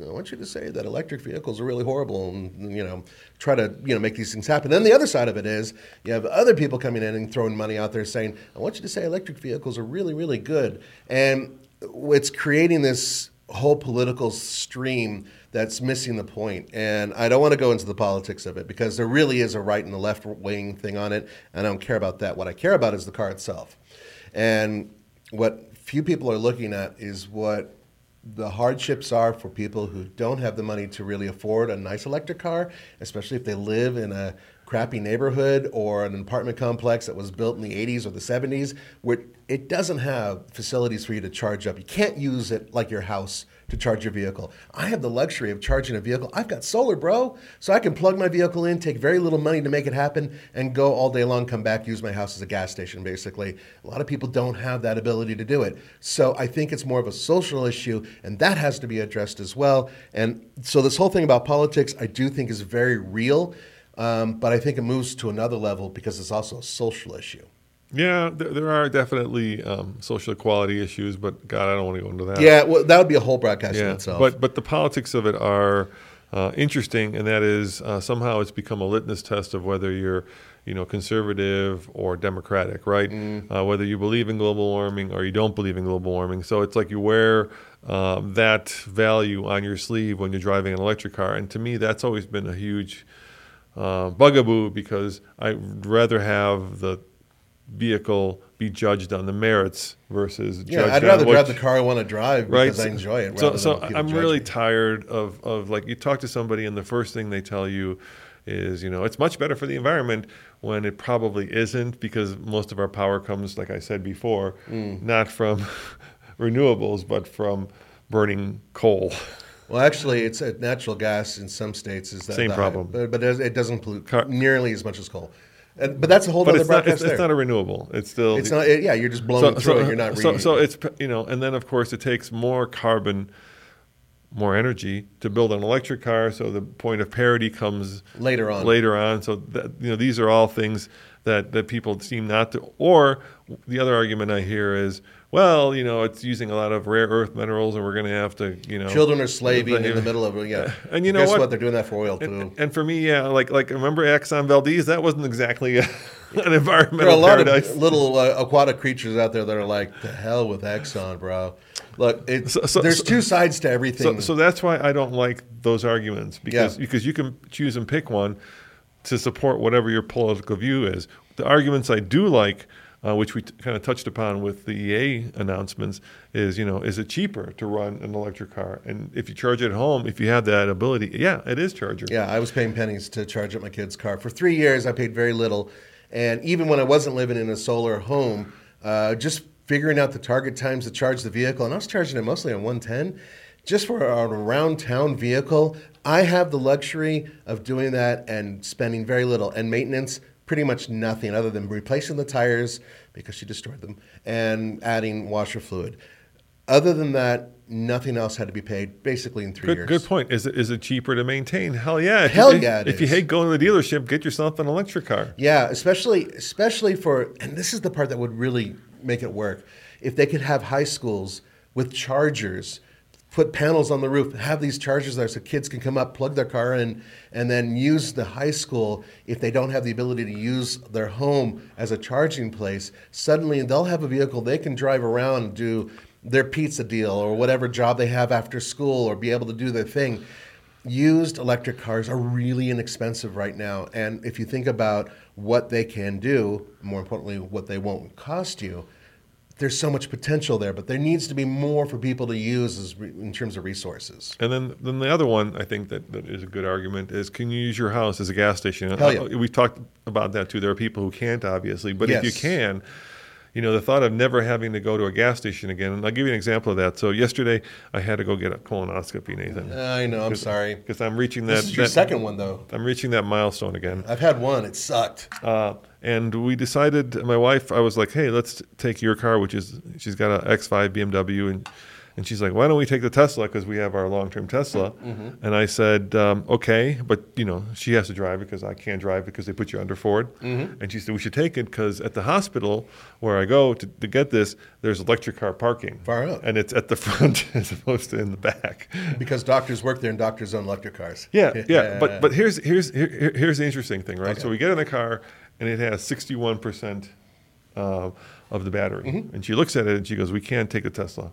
I want you to say that electric vehicles are really horrible and you know try to you know make these things happen. Then the other side of it is you have other people coming in and throwing money out there saying, I want you to say electric vehicles are really really good, and it's creating this whole political stream that's missing the point. And I don't want to go into the politics of it because there really is a right and a left wing thing on it, and I don't care about that. What I care about is the car itself. And what few people are looking at is what the hardships are for people who don't have the money to really afford a nice electric car, especially if they live in a crappy neighborhood or an apartment complex that was built in the 80s or the 70s, where it doesn't have facilities for you to charge up. You can't use it like your house to charge your vehicle. I have the luxury of charging a vehicle. I've got solar, bro. So I can plug my vehicle in, take very little money to make it happen, and go all day long, come back, use my house as a gas station, basically. A lot of people don't have that ability to do it. So I think it's more of a social issue, and that has to be addressed as well. And so this whole thing about politics, I do think is very real, um, but I think it moves to another level because it's also a social issue.
Yeah, there, there are definitely um, social equality issues, but God, I don't want to go into that.
Yeah, well, that would be a whole broadcast in itself.
But but the politics of it are uh, interesting, and that is uh, somehow it's become a litmus test of whether you're you know conservative or democratic, right?
Mm.
Uh, whether you believe in global warming or you don't believe in global warming. So it's like you wear um, that value on your sleeve when you're driving an electric car, and to me, that's always been a huge uh, bugaboo because I'd rather have the vehicle be judged on the merits versus
yeah, I'd rather drive the car I want to drive
right?
because I enjoy it.
So, so I'm really
me.
tired of, of like you talk to somebody and the first thing they tell you is you know it's much better for the environment when it probably isn't because most of our power comes like I said before
Mm.
not from renewables but from burning coal.
Well, actually, it's a natural gas in some states is that
Same problem.
but, but it it doesn't pollute
Car-
nearly as much as coal. And, but that's a whole
But
other
it's not
broadcast
it's, it's not a renewable. It's still
It's not. yeah, you're just blowing through it. You're not
so, so it's you know, and then of course it takes more carbon, more energy to build an electric car. So the point of parity comes
Later on.
Later on, so that, you know these are all things that that people seem not to. Or the other argument I hear is, well, you know, it's using a lot of rare earth minerals, and we're going to have to, you know,
Children are slaving in the middle of it. Yeah,
And you know
Guess
what?
They're doing that for oil too.
And, and for me, yeah, like like remember Exxon Valdez? That wasn't exactly a, an
there are a
environmental
lot
paradise.
of little uh, aquatic creatures out there that are like, "The hell with Exxon, bro." Look,
So- so-
there's
so-
two sides to everything.
so that's why I don't like those arguments because
Yeah.
because you can choose and pick one to support whatever your political view is. The arguments I do like, uh, which we t- kind of touched upon with the EA announcements, is you know is it cheaper to run an electric car? And if you charge it at home, if you have that ability, yeah, it is charger.
Yeah, I was paying pennies to charge up my kid's car. For three years, I paid very little. And even when I wasn't living in a solar home, uh, just figuring out the target times to charge the vehicle, and I was charging it mostly on 110, just for an around town vehicle, I have the luxury of doing that and spending very little. And maintenance, pretty much nothing other than replacing the tires because she destroyed them and adding washer fluid. Other than that, nothing else had to be paid basically in three
Good,
years.
good point. Is it, is it cheaper to maintain? Hell yeah. If
Hell
you,
yeah it
If you hate going to the dealership, get yourself an electric car.
Yeah, especially especially for and this is the part that would really make it work. If they could have high schools with chargers, put panels on the roof, have these chargers there so kids can come up, plug their car in, and then use the high school if they don't have the ability to use their home as a charging place. Suddenly they'll have a vehicle they can drive around and do their pizza deal or whatever job they have after school or be able to do their thing used electric cars are really inexpensive right now. And if you think about what they can do, more importantly, what they won't cost you, there's so much potential there. But there needs to be more for people to use as re- in terms of resources.
And then, then the other one I think that, that is a good argument is can you use your house as a gas station?
Hell yeah.
Uh, We've talked about that too. There are people who can't, obviously, but if you can, you know, the thought of never having to go to a gas station again. And I'll give you an example of that. So yesterday, I had to go get a colonoscopy, Nathan,
I know. I'm sorry.
because I'm reaching that.
This is your
that-
second one, though.
I'm reaching that milestone again.
I've had one. It sucked.
Uh, and we decided, my wife, I was like, hey, let's take your car, which is, she's got a X5 BMW. And, and she's like, why don't we take the Tesla? Because we have our long term Tesla. And I said, um, okay, but, you know, she has to drive because I can't drive because they put you under Ford. And she said, we should take it because at the hospital where I go to, to get this, there's electric car parking.
Far out.
And it's at the front as opposed to in the back.
Because doctors work there and doctors own electric cars.
Yeah, yeah. But but here's here's here, here- here's the interesting thing, right? So we get in the car and it has 61 percent uh, of the battery,
Mm-hmm.
and she looks at it and she goes, "We can't take the Tesla,"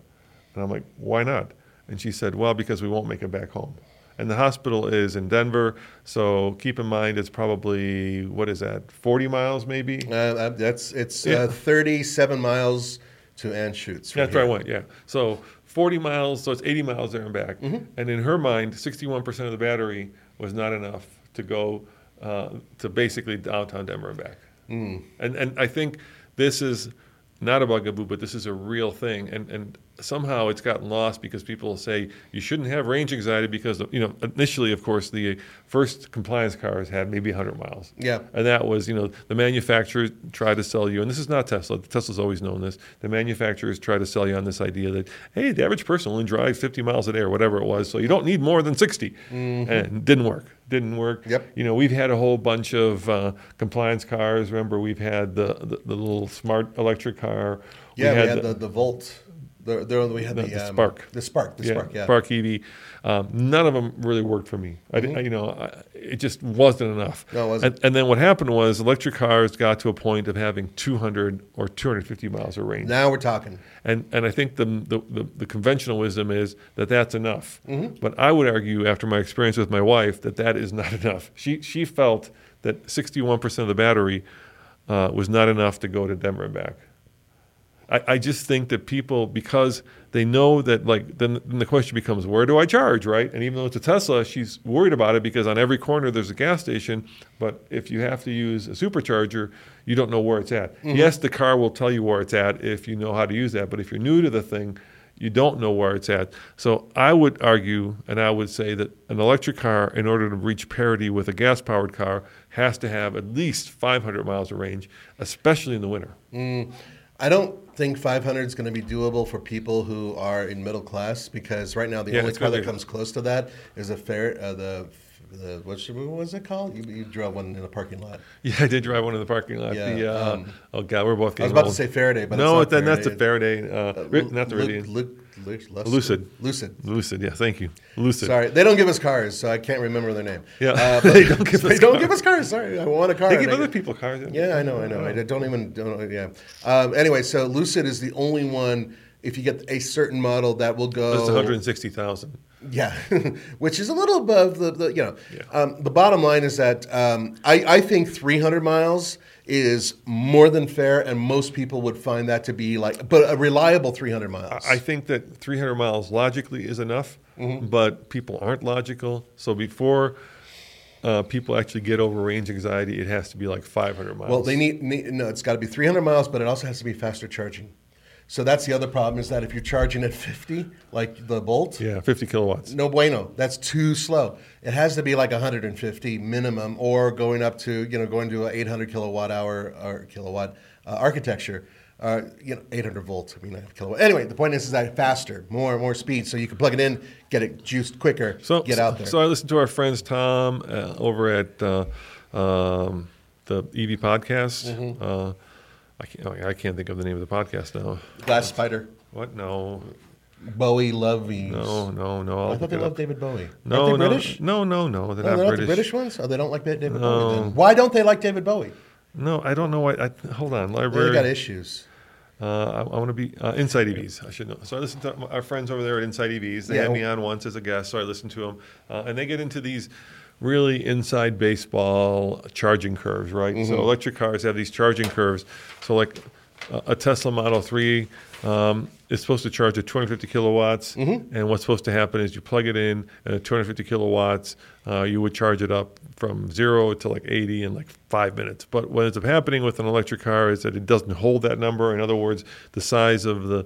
and I'm like, "Why not?" And she said, "Well, because we won't make it back home." And the hospital is in Denver, so keep in mind it's probably what is that, 40 miles maybe?
Uh, uh, that's it's
Yeah.
uh, 37 miles to Anschutz.
That's where I went, yeah. So 40 miles, so it's 80 miles there and back.
Mm-hmm.
And in her mind, 61% of the battery was not enough to go uh, to basically downtown Denver and back.
Mm.
And, and I think this is not a bugaboo, but this is a real thing. And, and somehow it's gotten lost because people say you shouldn't have range anxiety because, you know, initially, of course, the first compliance cars had maybe 100 miles.
Yeah.
And that was, you know, the manufacturers try to sell you, and this is not Tesla. Tesla's always known this. The manufacturers try to sell you on this idea that, hey, the average person only drives 50 miles a day or whatever it was, so you don't need more than 60. And it didn't work. Didn't work.
Mm-hmm. Yep.
You know, we've had a whole bunch of uh, compliance cars. Remember, we've had the, the, the little smart electric car.
Yeah, we had, the, the, Volt. The, the, we had
The-
the,
the
um,
Spark.
The Spark. The Spark. Yeah.
Spark EV. Um, none of them really worked for me. I, di- I- you know, I, it just wasn't enough.
Mm-hmm. No, it wasn't.
And, and then what happened was electric cars got to a point of having 200 or 250 miles of range.
Now we're talking.
And and I think the the, the, the conventional wisdom is that that's enough.
Mm-hmm.
But I would argue, after my experience with my wife, that that is not enough. She she felt that 61% of the battery uh, was not enough to go to Denver and back. I, I just think that people, because they know that, like, then, then the question becomes, where do I charge, right? And even though it's a Tesla, she's worried about it because on every corner there's a gas station. But if you have to use a supercharger, you don't know where it's at. Mm-hmm. Yes, the car will tell you where it's at if you know how to use that. But if you're new to the thing, you don't know where it's at. So I would argue, and I would say that an electric car, in order to reach parity with a gas powered car, has to have at least 500 miles of range, especially in the winter. Mm.
I don't think 500 is going to be doable for people who are in middle class because right now the
Yeah,
only car that comes close to that is a fair uh, the the what was it called? You, you drove one in a parking lot.
Yeah, I did drive one in the parking lot.
Yeah,
the, uh,
um,
oh god, we're both
I was about to say Faraday, but
no,
it's not
then that's a
Faraday.
Faraday. Uh, ri- not the
Lu-
Rivian.
Lu- Lu- Lu-
Lucid.
Lucid.
Lucid. Yeah, thank you. Lucid.
Sorry, they don't give us cars, so I can't remember their name.
Yeah.
Uh, but-
They don't give
they
us
don't
cars.
give us cars. Sorry, I want a car.
They give other
get-
people cars.
Yeah, I know, I know. I don't even don't. Yeah. Um, anyway, so Lucid is the only one. If you get a certain model, that will go.
That's 160,000.
Yeah, which is a little above the, the you know.
Yeah.
Um, the bottom line is that um, I, I think 300 miles is more than fair, and most people would find that to be like, but a reliable 300 miles.
I think that 300 miles logically is enough,
Mm-hmm.
but people aren't logical. So before uh, people actually get over range anxiety, it has to be like 500 miles.
well, they need, need no. It's got to be 300 miles, but it also has to be faster charging. So that's the other problem is that if you're charging at 50, like the Bolt,
Yeah, 50 kilowatts.
no bueno. That's too slow. It has to be like 150 minimum, or going up to you know going to an 800 kilowatt hour or kilowatt uh, architecture. Uh, you know, 800 volts. I mean, kilowatt. Anyway, the point is, is that faster, more more speed, so you can plug it in, get it juiced quicker,
So
get out there.
So I listened to our friends Tom uh, over at uh, um, the EV podcast.
Mm-hmm.
I can't. oh, I can't think of the name of the podcast now.
Glass Spider,
What? No,
Bowie, Lovies.
no, no, no. I'll
I thought they loved. David Bowie.
No,
Aren't they
no,
British?
no, no, no. They're
No,
not
they're not
British.
the British ones. Oh, they don't like David
No.
Bowie. Then. Why don't they like David Bowie?
No, I don't know. why. I, hold on.
They
Library.
got issues.
Uh, I, I want to be uh, Inside EVs. I should know. So I listen to our friends over there at Inside EVs. They
Yeah.
had me on once as a guest, so I listened to them, uh, and they get into these really inside baseball charging curves, right?
Mm-hmm.
So electric cars have these charging curves. So like a Tesla Model 3 um, is supposed to charge at 250 kilowatts, and what's supposed to happen is you plug it in at 250 kilowatts, uh, you would charge it up from zero to like 80 in like five minutes. But what ends up happening with an electric car is that it doesn't hold that number. In other words, the size of the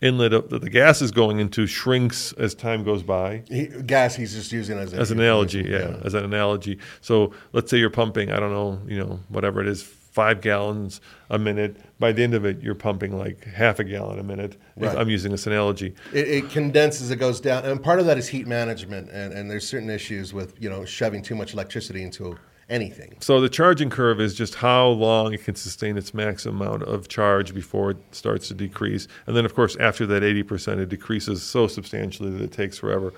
inlet of, that the gas is going into shrinks as time goes by
He, gas, he's just using as,
as an analogy, yeah, as an analogy. So let's say you're pumping, I don't know, you know, whatever it is, five gallons a minute. By the end of it, you're pumping like half a gallon a minute.
Right.
I'm using this analogy.
It, it condenses, it goes down, and part of that is heat management, and, and there's certain issues with you know shoving too much electricity into anything.
So the charging curve is just how long it can sustain its maximum amount of charge before it starts to decrease. And then, of course, after that 80%, it decreases so substantially that it takes forever.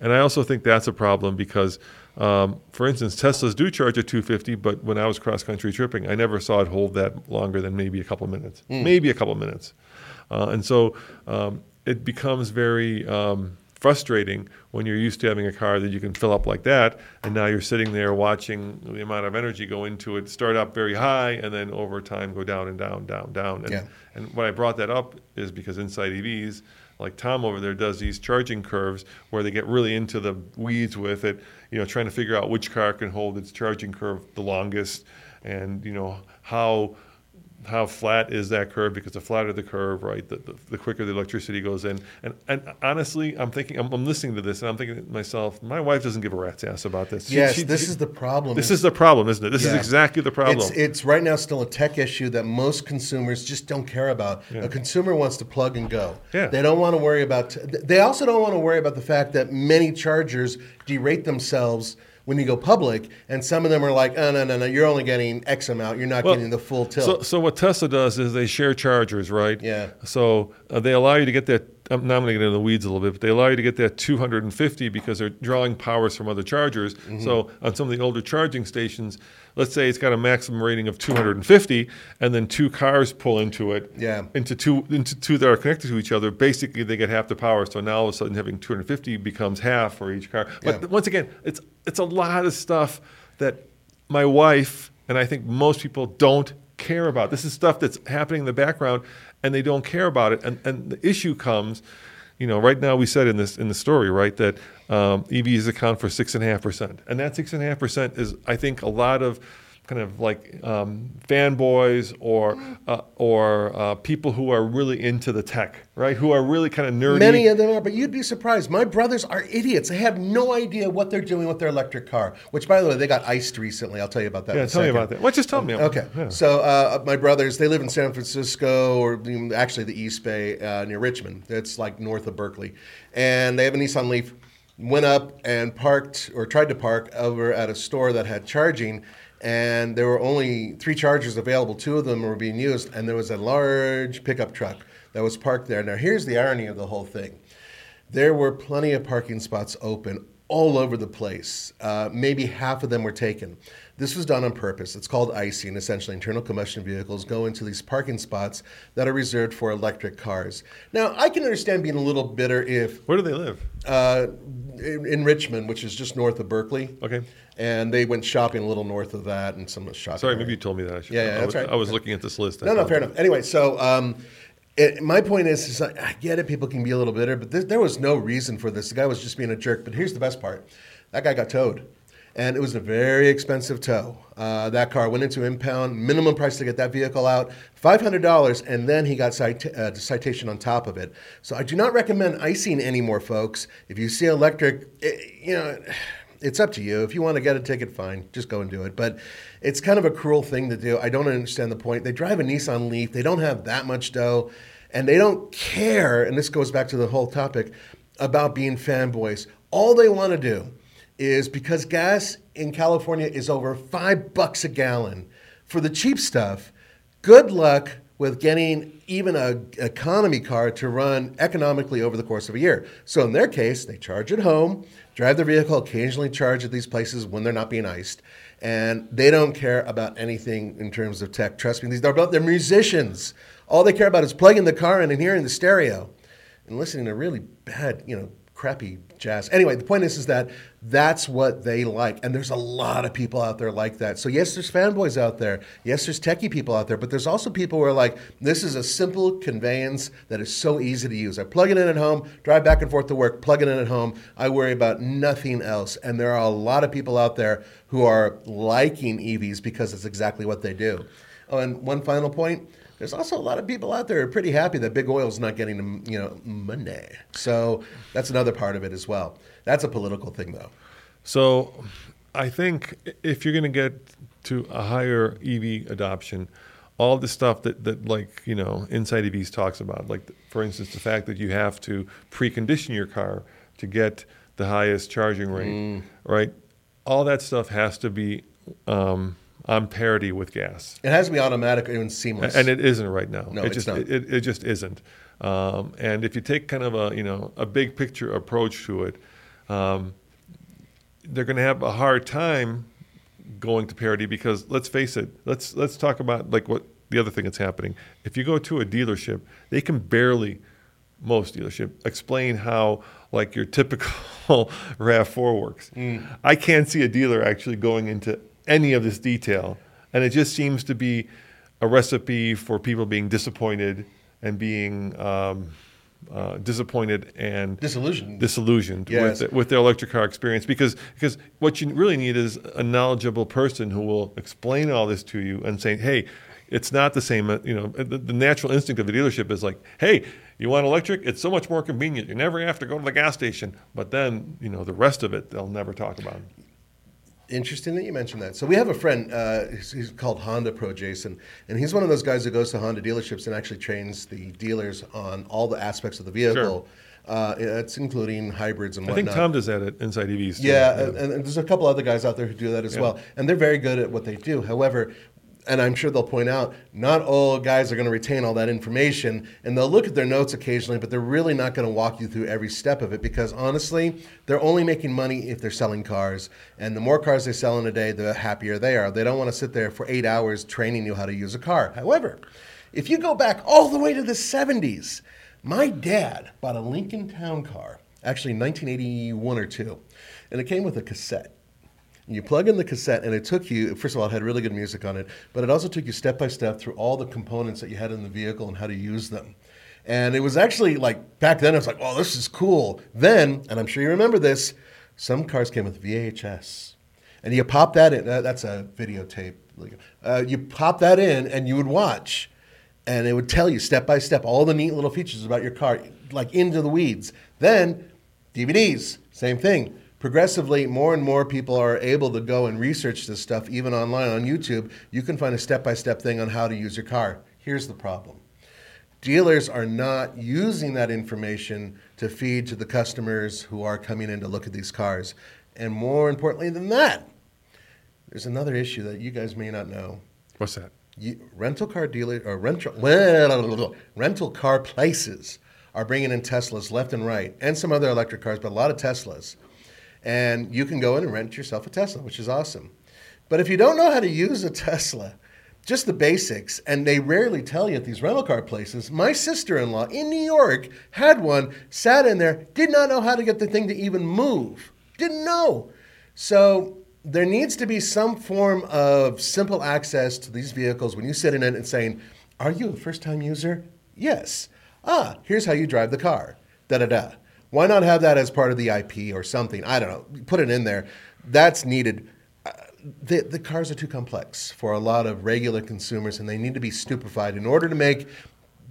And I also think that's a problem because, um, for instance, Teslas do charge at 250, but when I was cross country tripping, I never saw it hold that longer than maybe a couple minutes, maybe a couple minutes. Uh, and so um, it becomes very um, frustrating when you're used to having a car that you can fill up like that, and now you're sitting there watching the amount of energy go into it start up very high and then over time go down and down, down, down. And,
Yeah.
and why I brought that up is because inside EVs, like Tom over there does these charging curves where they get really into the weeds with it, you know, trying to figure out which car can hold its charging curve the longest and, you know, how how flat is that curve? Because the flatter the curve, right, the, the, the quicker the electricity goes in. And, and honestly, I'm thinking, I'm, I'm listening to this, and I'm thinking to myself, my wife doesn't give a rat's ass about this. She-
yes,
she-
this
she-
is the problem.
this is the problem, isn't it? This is exactly the problem.
It's, it's right now still a tech issue that most consumers just don't care about. A consumer wants to plug and go.
Yeah.
They don't want to worry about. They also don't want to worry about the fact that many chargers derate themselves when you go public, and some of them are like, "Oh no, no, no! You're only getting X amount. You're not
Well,
getting the full tilt."
So, so what Tesla does is they share chargers, right?
Yeah.
So uh, they allow you to get that. I'm now I'm going to get into the weeds a little bit, but they allow you to get that 250 because they're drawing powers from other chargers.
Mm-hmm.
So on some of the older charging stations, let's say it's got a maximum rating of 250, and then two cars pull into it.
Yeah.
Into two into two that are connected to each other. Basically, they get half the power. So now all of a sudden, having 250 becomes half for each car. But
Yeah.
once again, it's it's a lot of stuff that my wife and I think most people don't care about. This is stuff that's happening in the background, and they don't care about it. And and the issue comes, you know, right now we said in this in the story, right, that um, EVs account for six and a half percent, and that six and a half percent is, I think, a lot of kind of like um, fanboys or uh, or uh, people who are really into the tech, right? Who are really kind of nerdy.
Many of them are, but you'd be surprised. My brothers are idiots. They have no idea what they're doing with their electric car. Which, by the way, they got iced recently. I'll tell you about that.
yeah, tell me about that. Well, just tell me.
Okay.
Yeah.
So uh, my brothers, they live in San Francisco, or actually the East Bay uh, near Richmond. It's like north of Berkeley, and they have a Nissan Leaf. Went up and parked, or tried to park over at a store that had charging, and there were only three chargers available. Two of them were being used, and there was a large pickup truck that was parked there. Now, here's the irony of the whole thing there were plenty of parking spots open all over the place. Uh, maybe half of them were taken. This was done on purpose. It's called icing. Essentially, internal combustion vehicles go into these parking spots that are reserved for electric cars. Now, I can understand being a little bitter if
Where do they live?
uh, in, in Richmond, which is just north of Berkeley.
Okay.
And they went shopping a little north of that, and some of shopping.
Sorry, maybe you told me that. I should,
Yeah, yeah,
I
that's
was,
right.
I was looking at this list. I
No, no, fair enough. Anyway, so um, it, my point is, is I, I get it. People can be a little bitter, but there, was no reason for this. The guy was just being a jerk. But here's the best part: that guy got towed, and it was a very expensive tow. Uh, that car went into impound. Minimum price to get that vehicle out, five hundred dollars, and then he got cita- uh, citation on top of it. So I do not recommend icing anymore, folks. If you see electric, it, you know it's up to you. If you want to get a ticket, fine, just go and do it. But it's kind of a cruel thing to do. I don't understand the point. They drive a Nissan Leaf, they don't have that much dough, and they don't care. And this goes back to the whole topic about being fanboys. All they want to do is because gas in California is over five bucks a gallon for the cheap stuff. Good luck with getting even a economy car to run economically over the course of a year. So in their case, they charge at home, drive their vehicle, occasionally charge at these places when they're not being iced, and they don't care about anything in terms of tech. Trust me, these they're, they're musicians. All they care about is plugging the car in and hearing the stereo, and listening to really bad, you know, crappy jazz. Anyway, the point is, is that that's what they like, and there's a lot of people out there like that. So yes, there's fanboys out there. Yes, there's techie people out there, but there's also people who are like, this is a simple conveyance that is so easy to use. I plug it in at home, drive back and forth to work, plug it in at home. I worry about nothing else. And there are a lot of people out there who are liking EVs because it's exactly what they do. Oh, and one final point there's also a lot of people out there who are pretty happy that big oil's not getting you know money. So that's another part of it as well. That's a political thing though.
So I think if you're going to get to a higher EV adoption, all the stuff that, that like you know inside EVs talks about, like for instance the fact that you have to precondition your car to get the highest charging rate, mm. right? All that stuff has to be um, on parity with gas.
It has to be automatic and seamless.
And it isn't right now.
No,
it
it's
just
not.
It, it just isn't. Um, and if you take kind of a you know a big picture approach to it, um, they're going to have a hard time going to parity because let's face it. Let's let's talk about like what the other thing that's happening. If you go to a dealership, they can barely most dealership explain how like your typical RAV4 works. Mm. I can't see a dealer actually going into any of this detail. And it just seems to be a recipe for people being disappointed and being um, uh, disappointed and
disillusioned,
disillusioned
yes.
with, the, with their electric car experience. Because because what you really need is a knowledgeable person who will explain all this to you and say, hey. It's not the same, uh, you know. The, the natural instinct of a dealership is like, "Hey, you want electric? It's so much more convenient. You never have to go to the gas station." But then, you know, the rest of it they'll never talk about
interesting that you mentioned that. So we have a friend, uh, he's, he's, called Honda Pro Jason, and he's one of those guys who goes to Honda dealerships and actually trains the dealers on all the aspects of the vehicle. Sure. Uh, it's including hybrids and whatnot.
I think Tom does that at Inside EVs.
Yeah, yeah. And, and, there's a couple other guys out there who do that as yeah. well, and they're very good at what they do. However, and I'm sure they'll point out not all guys are going to retain all that information and they'll look at their notes occasionally, but they're really not going to walk you through every step of it because honestly, they're only making money if they're selling cars. And the more cars they sell in a day, the happier they are. They don't want to sit there for eight hours training you how to use a car. However, if you go back all the way to the 70s, my dad bought a Lincoln Town Car, actually 1981 or two, and it came with a cassette. You plug in the cassette, and it took you, first of all, it had really good music on it, but it also took you step by step through all the components that you had in the vehicle and how to use them. And it was actually like, back then, it was like, oh, this is cool. Then, and I'm sure you remember this, some cars came with VHS. And you pop that in, that's a videotape. Uh, you pop that in, and you would watch, and it would tell you step by step all the neat little features about your car, like into the weeds. Then, DVDs, same thing progressively more and more people are able to go and research this stuff even online on youtube. You can find a step-by-step thing on how to use your car. Here's the problem. Dealers are not using that information to feed to the customers who are coming in to look at these cars. And more importantly than that there's another issue that you guys may not know.
What's that?
You, rental car dealer or rental well, rental car places are bringing in Teslas left and right, and some other electric cars, but a lot of Teslas and you can go in and rent yourself a Tesla, which is awesome. But if you don't know how to use a Tesla, just the basics, and they rarely tell you at these rental car places. My sister in law in New York had one, sat in there, did not know how to get the thing to even move. Didn't know. So there needs to be some form of simple access to these vehicles when you sit in it and saying, Are you a first time user? Yes. Ah, here's how you drive the car. Da da da. Why not have that as part of the IP or something? I don't know. Put it in there. That's needed. Uh, the, the cars are too complex for a lot of regular consumers, and they need to be stupefied in order to make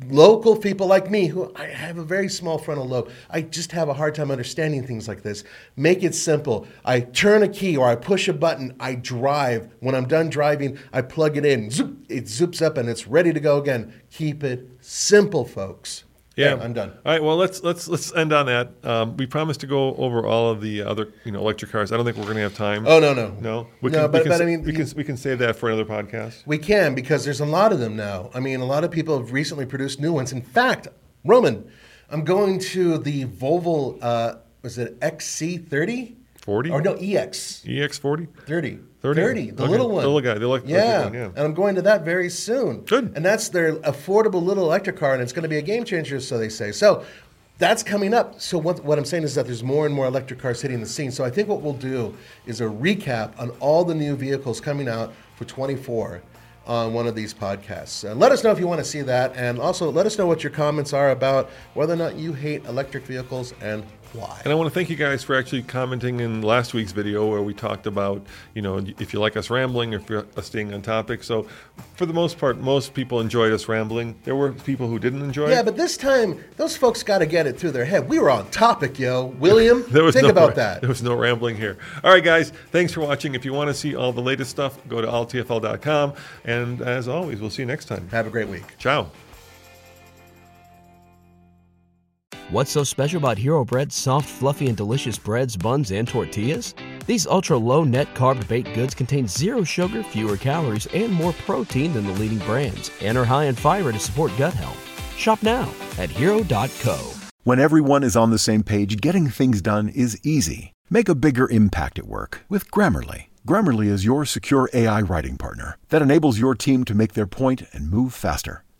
local people like me, who I have a very small frontal lobe, I just have a hard time understanding things like this. Make it simple. I turn a key or I push a button, I drive. When I'm done driving, I plug it in, zoop, it zoops up and it's ready to go again. Keep it simple, folks.
Yeah,
I'm done.
All right, well let's let's let's end on that. Um, we promised to go over all of the other you know electric cars. I don't think we're going to have time.
Oh no no
no.
We no, can, but,
we can,
but I mean
we can we can save that for another podcast.
We can because there's a lot of them now. I mean, a lot of people have recently produced new ones. In fact, Roman, I'm going to the Volvo. Uh, was it XC30?
40?
Or no, EX.
EX40?
30.
30,
30 the okay. little one.
The little guy, the electric,
yeah.
one, yeah.
And I'm going to that very soon.
Good.
And that's their affordable little electric car, and it's going to be a game changer, so they say. So that's coming up. So what, what I'm saying is that there's more and more electric cars hitting the scene. So I think what we'll do is a recap on all the new vehicles coming out for 24 on one of these podcasts. Uh, let us know if you want to see that, and also let us know what your comments are about whether or not you hate electric vehicles and why.
And I want to thank you guys for actually commenting in last week's video where we talked about, you know, if you like us rambling, or if you're staying on topic. So, for the most part, most people enjoyed us rambling. There were people who didn't enjoy
yeah,
it.
Yeah, but this time, those folks got to get it through their head. We were on topic, yo. William,
There was
think
no,
about that.
There was no rambling here. All right, guys, thanks for watching. If you want to see all the latest stuff, go to alltfl.com. And as always, we'll see you next time.
Have a great week.
Ciao.
What's so special about Hero Bread's soft, fluffy, and delicious breads, buns, and tortillas? These ultra low net carb baked goods contain zero sugar, fewer calories, and more protein than the leading brands, and are high in fiber to support gut health. Shop now at hero.co.
When everyone is on the same page, getting things done is easy. Make a bigger impact at work with Grammarly. Grammarly is your secure AI writing partner that enables your team to make their point and move faster.